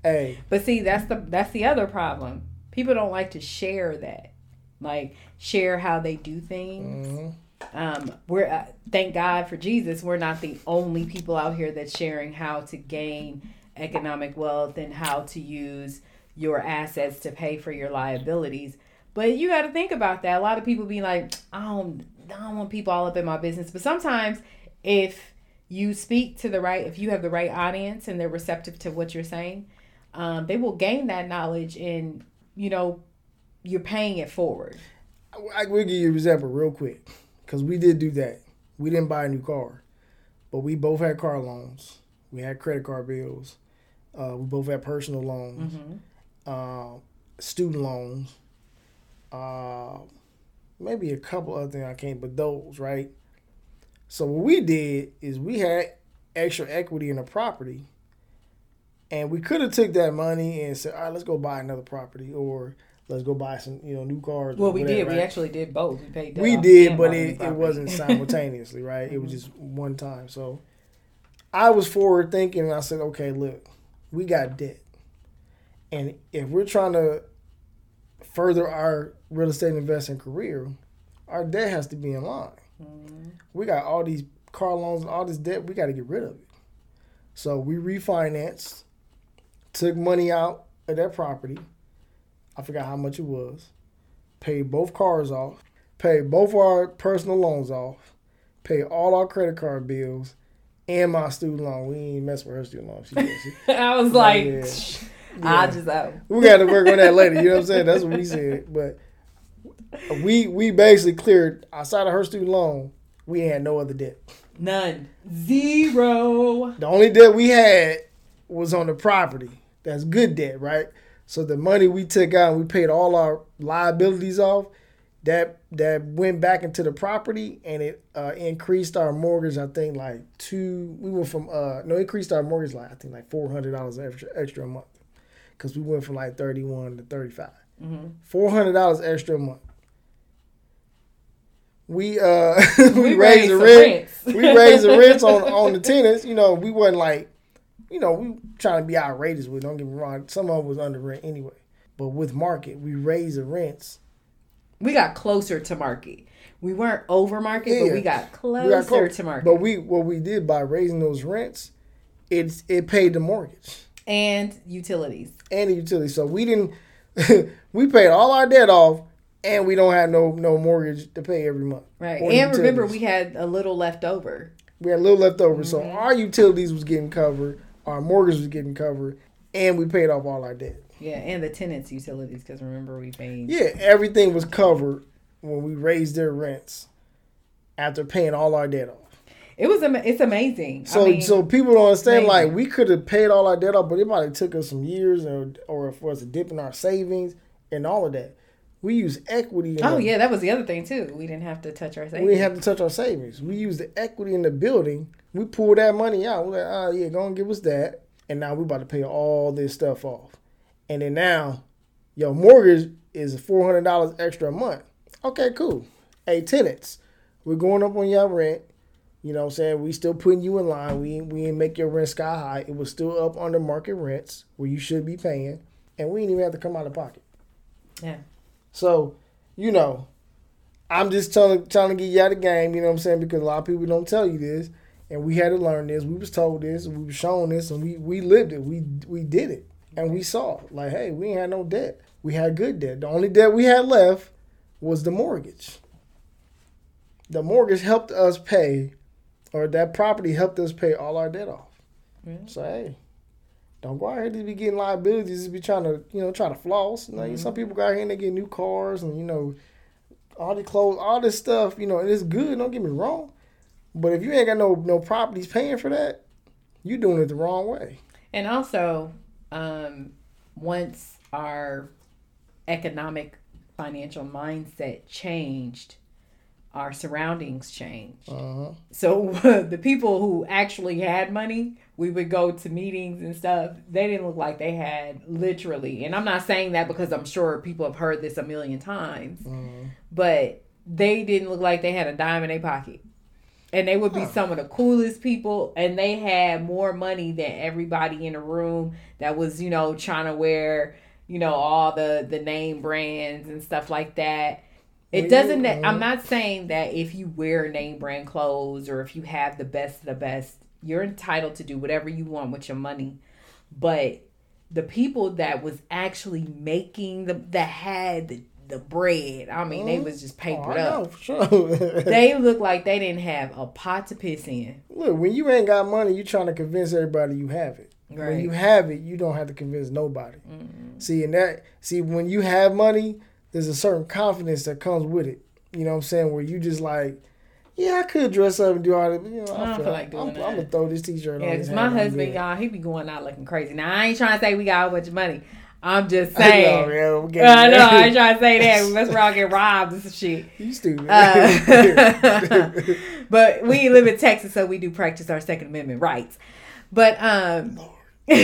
hey, But see, that's the that's the other problem. People don't like to share that, like share how they do things. mhm. Um, we're uh, thank God for Jesus. We're not the only people out here that's sharing how to gain economic wealth and how to use your assets to pay for your liabilities. But you got to think about that. A lot of people be like, I don't, I don't want people all up in my business. But sometimes, if you speak to the right, if you have the right audience and they're receptive to what you're saying, um, they will gain that knowledge and you know you're paying it forward. I, will give you an example real quick because we did do that. We didn't buy a new car, but we both had car loans. We had credit card bills. Uh, we both had personal loans, Mm-hmm. uh, student loans, uh, maybe a couple other things I can't, but those right. So what we did is we had extra equity in the property, and we could have took that money and said, "All right, let's go buy another property," or let's go buy some, you know, new cars. Well, we whatever, did. We actually did both. We paid. we did, but bought a new it, it wasn't simultaneously, right? It was just one time. So I was forward thinking, and I said, okay, look, we got debt, and if we're trying to further our real estate investing career, our debt has to be in line. Mhm. We got all these car loans and all this debt. We got to get rid of it. So we refinanced, took money out of that property. I forgot how much it was. Paid both cars off. Paid both our personal loans off. Paid all our credit card bills and my student loan. We ain't mess with her student loan. She, she, I was like, Yeah. I Yeah. just uh, we got to work on that later. You know what I'm saying? That's what we said. But we we basically cleared outside of her student loan. We had no other debt. none, zero. The only debt we had was on the property. That's good debt, right? So the money we took out and we paid all our liabilities off. That that went back into the property and it uh, increased our mortgage. I think like two. We went from uh no increased our mortgage like I think like four hundred dollars extra extra a month because we went from like thirty one to thirty five. Mm-hmm. Four hundred dollars extra a month. We uh we, We raised the rent. rents. we raised the rents on on the tenants. You know, we wasn't like, you know, we trying to be outrageous with. it, Don't get me wrong. Some of it was under rent anyway. But with market, we raised the rents. we got closer to market. We weren't over market, Yeah. but we got closer We got close. to market. But we what we did by raising those rents, it's it paid the mortgage and utilities. and the utility. So we didn't we paid all our debt off and we don't have no no mortgage to pay every month. Right. And remember, we had a little left over. we had a little left over. So Mm-hmm. our utilities was getting covered, our mortgage was getting covered, and we paid off all our debt. Yeah, and the tenants' utilities, because remember, we paid. Yeah, everything was covered when we raised their rents after paying all our debt off. It was, it's amazing. So, I mean, so people don't understand. Like, we could have paid all our debt off, but it probably took us some years, or or for us to dip in our savings and all of that. We use equity. In oh, the- yeah, that was the other thing, too. We didn't have to touch our savings. we didn't have to touch our savings. We used the equity in the building. We pulled that money out. We're like, oh yeah, go and give us that. And now we're about to pay all this stuff off. And then now, your mortgage is four hundred dollars extra a month. Okay, cool. Hey, tenants, we're going up on your rent. You know what I'm saying? We still putting you in line. We we ain't make your rent sky high. It was still up under market rents where you should be paying. And we didn't even have to come out of pocket. Yeah. So, you know, I'm just trying, trying to get you out of the game, you know what I'm saying? Because a lot of people don't tell you this. And we had to learn this. We was told this, we was shown this, and we, we lived it. We we did it. And we saw, like, hey, we ain't had no debt. We had good debt. The only debt we had left was the mortgage. The mortgage helped us pay, or that property helped us pay all our debt off. So hey, don't go out here to be getting liabilities, just be trying to, you know, try to floss. You know, some people go out here and they get new cars and you know, all the clothes, all this stuff. You know, and it's good. Don't get me wrong, but if you ain't got no no properties paying for that, you're doing it the wrong way. And also, um, once our economic financial mindset changed, our surroundings changed. Uh-huh. So the people who actually had money, we would go to meetings and stuff. They didn't look like they had literally. And I'm not saying that because I'm sure people have heard this a million times, Uh-huh. but they didn't look like they had a dime in their pocket. And they would be Huh. some of the coolest people, and they had more money than everybody in the room that was, you know, trying to wear, you know, all the the name brands and stuff like that. It doesn't. that I'm not saying that if you wear name brand clothes or if you have the best of the best, you're entitled to do whatever you want with your money. But the people that was actually making the that had the, the bread, I mean, they Mhm. was just Oh, papered I up. sure. They look like they didn't have a pot to piss in. Look, when you ain't got money, you trying to convince everybody you have it. When you have it, you don't have to convince nobody. Mm-hmm. See, and that see when you have money, there's a certain confidence that comes with it. You know what I'm saying? Where you just like, yeah, I could dress up and do all that. But, you know, I don't feel like doing I'm, that. I'm gonna throw this t-shirt Yeah, on. because my husband, y'all, he be going out looking crazy. Now I ain't trying to say we got a bunch of money. I'm just I know, saying. man, I'm I getting know, I ain't trying to say that. Let's all get robbed and some shit. you stupid. Uh, but we live in Texas, so we do practice our Second Amendment rights. But um, Woo,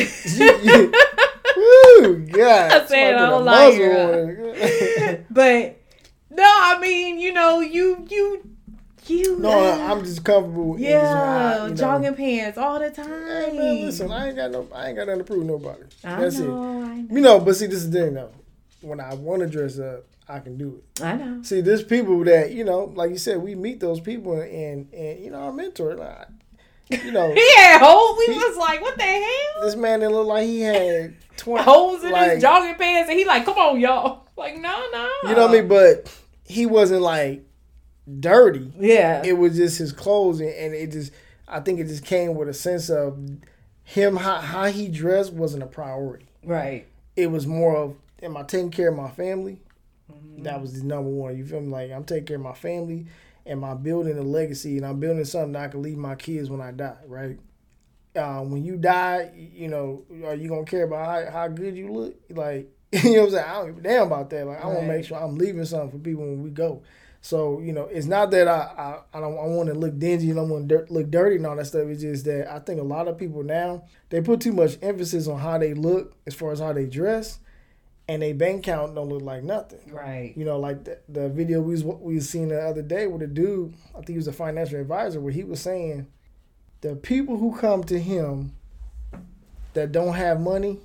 God. I said, a "Oh, like, muzzle uh, on it. but no, I mean, you know, you you you. no, I'm just comfortable. in yeah, you know, jogging pants all the time. Hey man, listen, I ain't got no, I ain't got nothing to prove nobody. I That's it. know, I know. You know, but see, this is the thing though. When I want to dress up, I can do it. I know. See, there's people that you know, like you said, we meet those people, and and you know, our mentor, like, you know, He had holes. We He- was like, what the hell? this man that looked like he had twenty Holes in like, his jogging pants, and he like, come on, y'all. Like, no, no. You know what I mean? But he wasn't like dirty. Yeah. It was just his clothes, and, and it just, I think it just came with a sense of him how how he dressed wasn't a priority. right. It was more of, am I taking care of my family? Mm-hmm. That was the number one. You feel me? Like I'm taking care of my family, and I'm building a legacy, and I'm building something that I can leave my kids when I die. Right? Uh, when you die, you know, are you gonna care about how, how good you look? Like, you know what I'm saying? I don't give a damn about that. Like, I want to make sure I'm leaving something for people when we go. So, you know, it's not that I I, I don't I want to look dingy and I want to look dirty and all that stuff. It's just that I think a lot of people now they put too much emphasis on how they look as far as how they dress, and they bank account don't look like nothing. Right. You know, like the, the video we was we was seen the other day with a dude. I think he was a financial advisor, where he was saying the people who come to him that don't have money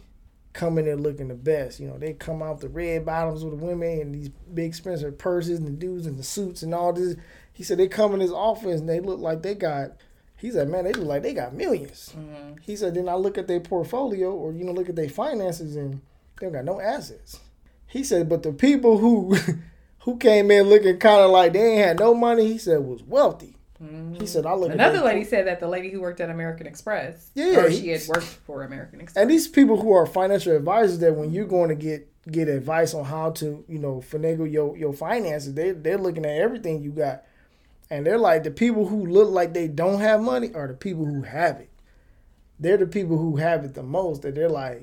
come in there looking the best. You know, they come out the red bottoms with the women and these big expensive purses and the dudes in the suits and all this. He said they come in his office and they look like they got. He said, man, they look like they got 1000000s Mm-hmm. He said, then I look at their portfolio or you know look at their finances and they don't got no assets. He said, but the people who who came in looking kind of like they ain't had no money, he said was wealthy. He said, I look Another lady said that the lady who worked at American Express, Yeah, he- she had worked for American Express. and these people who are financial advisors that when you're going to get get advice on how to you know finagle your your finances they they're looking at everything you got. And they're like the people who look like they don't have money are the people who have it. They're the people who have it the most that they're like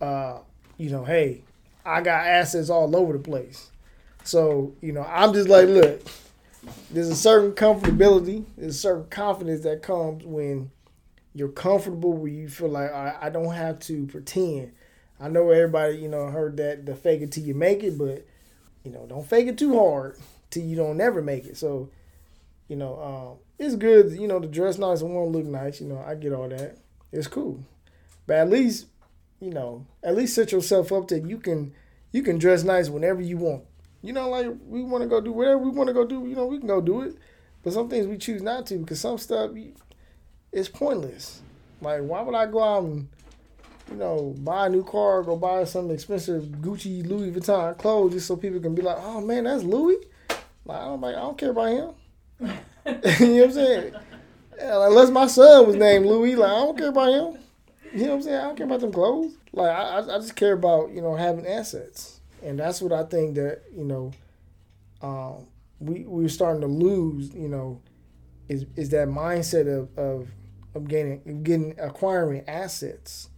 uh you know hey i got assets all over the place. So you know i'm just like look there's a certain comfortability there's a certain confidence that comes when you're comfortable where you feel like I, I don't have to pretend. I know everybody, you know, heard that the fake it till you make it, but you know, don't fake it too hard till you don't never make it. So, You know, um, it's good. You know, to dress nice and want to look nice. You know, I get all that. It's cool, but at least, you know, at least set yourself up that you can you can dress nice whenever you want. You know, like we want to go do whatever we want to go do. You know, we can go do it. But some things we choose not to because some stuff it's pointless. Like, why would I go out and you know buy a new car, go buy some expensive Gucci, Louis Vuitton clothes just so people can be like, oh man, that's Louis. Like, I don't, like, I don't care about him. you know what I'm saying? Yeah, unless my son was named Louis, like I don't care about him. You know what I'm saying? I don't care about them clothes. Like I, I just care about you know having assets, and that's what I think that you know, um, we we're starting to lose. You know, is is that mindset of of of getting getting acquiring assets,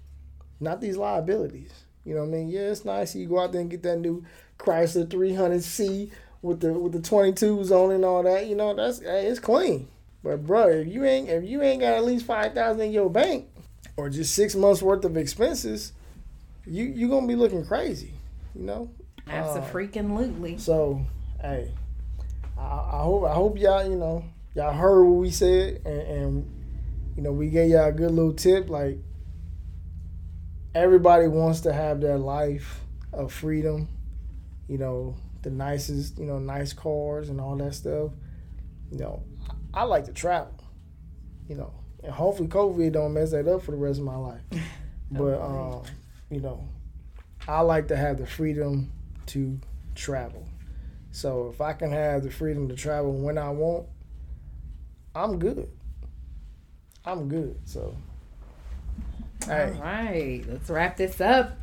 not these liabilities. You know what I mean? Yeah, it's nice you go out there and get that new Chrysler 300C with the with the 22s on and all that. You know, that's it's clean. But bro, if you ain't if you ain't got at least five thousand in your bank or just six months worth of expenses, you you gonna be looking crazy. You know. Absolutely. Uh, so hey, I, I, hope I hope y'all you know y'all heard what we said and, and you know we gave y'all a good little tip like everybody wants to have their life of freedom. You know the nicest you know nice cars and all that stuff. You know I like to travel. You know, and hopefully COVID don't mess that up for the rest of my life. but um, you know, I like to have the freedom to travel. So if I can have the freedom to travel when I want, I'm good. I'm good. So hey. All right, let's wrap this up.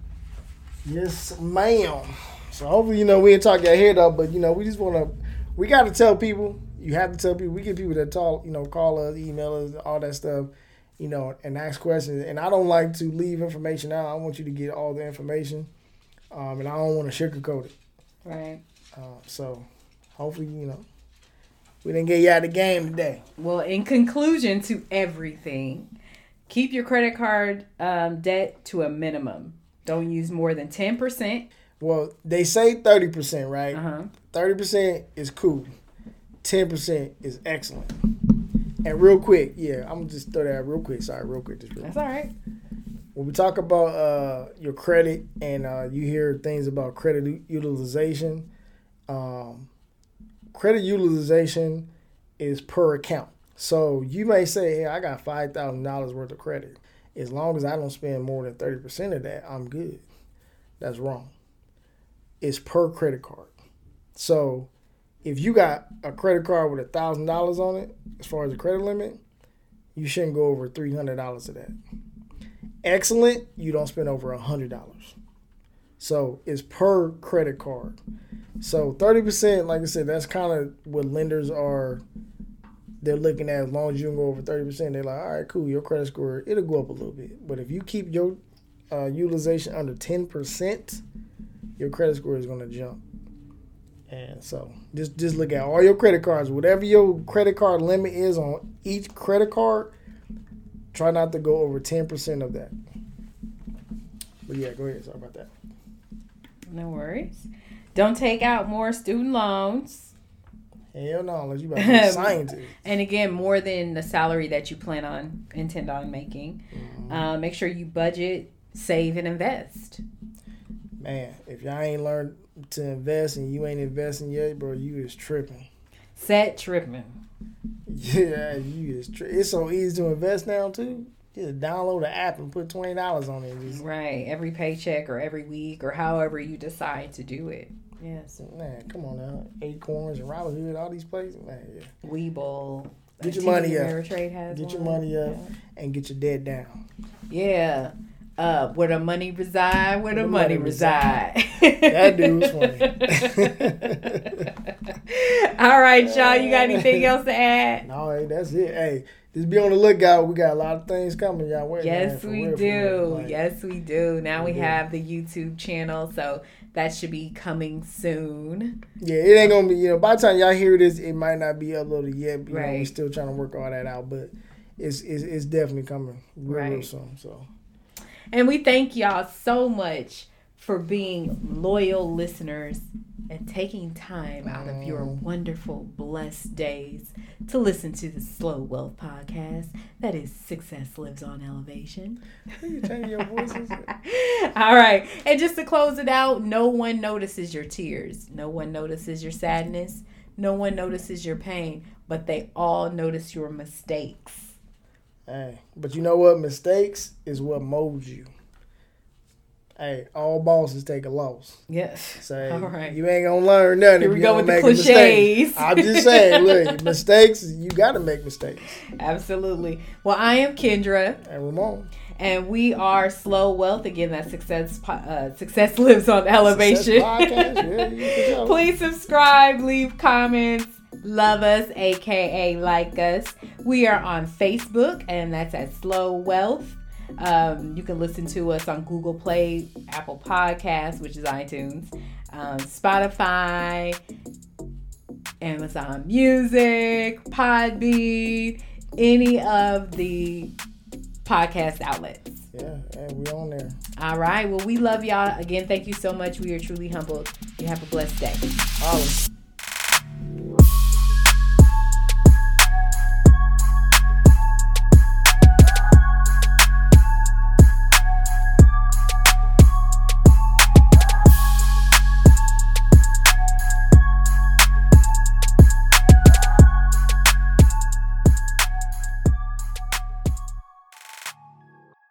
Yes, ma'am. So hopefully, you know, we ain't talk your head up, but you know, we just wanna we gotta tell people you have to tell people. We get people that talk, you know, call us, email us, all that stuff, you know, and ask questions. And I don't like to leave information out. I want you to get all the information, um, and I don't want to sugarcoat it. Right. Uh, so, hopefully, you know, we didn't get you out of the game today. Well, in conclusion to everything, keep your credit card um, debt to a minimum. Don't use more than ten percent. Well, they say thirty percent, right? Uh-huh. 30% is cool. 10% is excellent. And real quick, yeah, I'm gonna just throw that out real quick. Sorry, real quick. Just real That's all right. When we talk about uh, your credit and uh, you hear things about credit utilization, um, credit utilization is per account. So you may say, "Hey, I got five thousand dollars worth of credit. As long as I don't spend more than thirty percent of that, I'm good." That's wrong. It's per credit card. So if you got a credit card with a thousand dollars on it, as far as the credit limit, you shouldn't go over three hundred dollars of that. Excellent, you don't spend over a hundred dollars. So it's per credit card. So thirty percent, like I said, that's kind of what lenders are. They're looking at as long as you can go over thirty percent. They're like, all right, cool, your credit score it'll go up a little bit. But if you keep your uh, utilization under ten percent, your credit score is going to jump. And so just just look at all your credit cards. Whatever your credit card limit is on each credit card, try not to go over ten percent of that. But yeah, go ahead. Sorry about that. No worries. Don't take out more student loans. Hell no, unless you about to be a scientist. and again, more than the salary that you plan on intend on making. Mm-hmm. Uh, make sure you budget, save, and invest. Man, if y'all ain't learned to invest and you ain't investing yet, bro, you is tripping. Set tripping. Yeah, you is. Tri- it's so easy to invest now too. Just download the app and put twenty dollars on it. Just... Right, every paycheck or every week or however you decide to do it. Yes. Man, come on now. Acorns and Robinhood, all these places, man. Yeah. Webull. Get uh, your money up. Has Get your money up yeah. and get your debt down. Yeah uh, where the money reside, where the, the money, money, reside. that dude's funny. All right, y'all. You got anything else to add? No, hey, that's it. Hey, just be on the lookout. We got a lot of things coming, y'all. Wait, yes, man, we real, do. Like, yes, we do. Now we, we have the YouTube channel, so that should be coming soon. Yeah, it ain't gonna be. You know, by the time y'all hear this, it might not be uploaded yet. But, you right. know, we're still trying to work all that out, but it's it's, it's definitely coming real, right. real soon. So. And we thank y'all so much for being loyal listeners and taking time out of your Mm. wonderful, blessed days to listen to the Slow Wealth podcast. That is Success Lives on Elevation. You your voices. All right. And just to close it out, no one notices your tears. No one notices your sadness. No one notices your pain, but they all notice your mistakes. Hey, but you know what? Mistakes is what molds you. Hey, all bosses take a loss. Yes. So All right. you ain't gonna learn nothing. Here if you go don't with make cliches. I'm just saying, look, mistakes. You got to make mistakes. Absolutely. Well, I am Kendra, And Ramon, and we are Slow Wealth. Again, that success uh, success lives on elevation. Podcast, yeah. Please subscribe, leave comments, love us, aka like us. We are on Facebook, and that's at Slow Wealth. Um, you can listen to us on Google Play, Apple Podcasts, which is iTunes, um, Spotify, Amazon Music, Podbean, any of the podcast outlets. Yeah, and we on there. All right. Well, we love y'all. Again, thank you so much. We are truly humbled. You have a blessed day. Holla.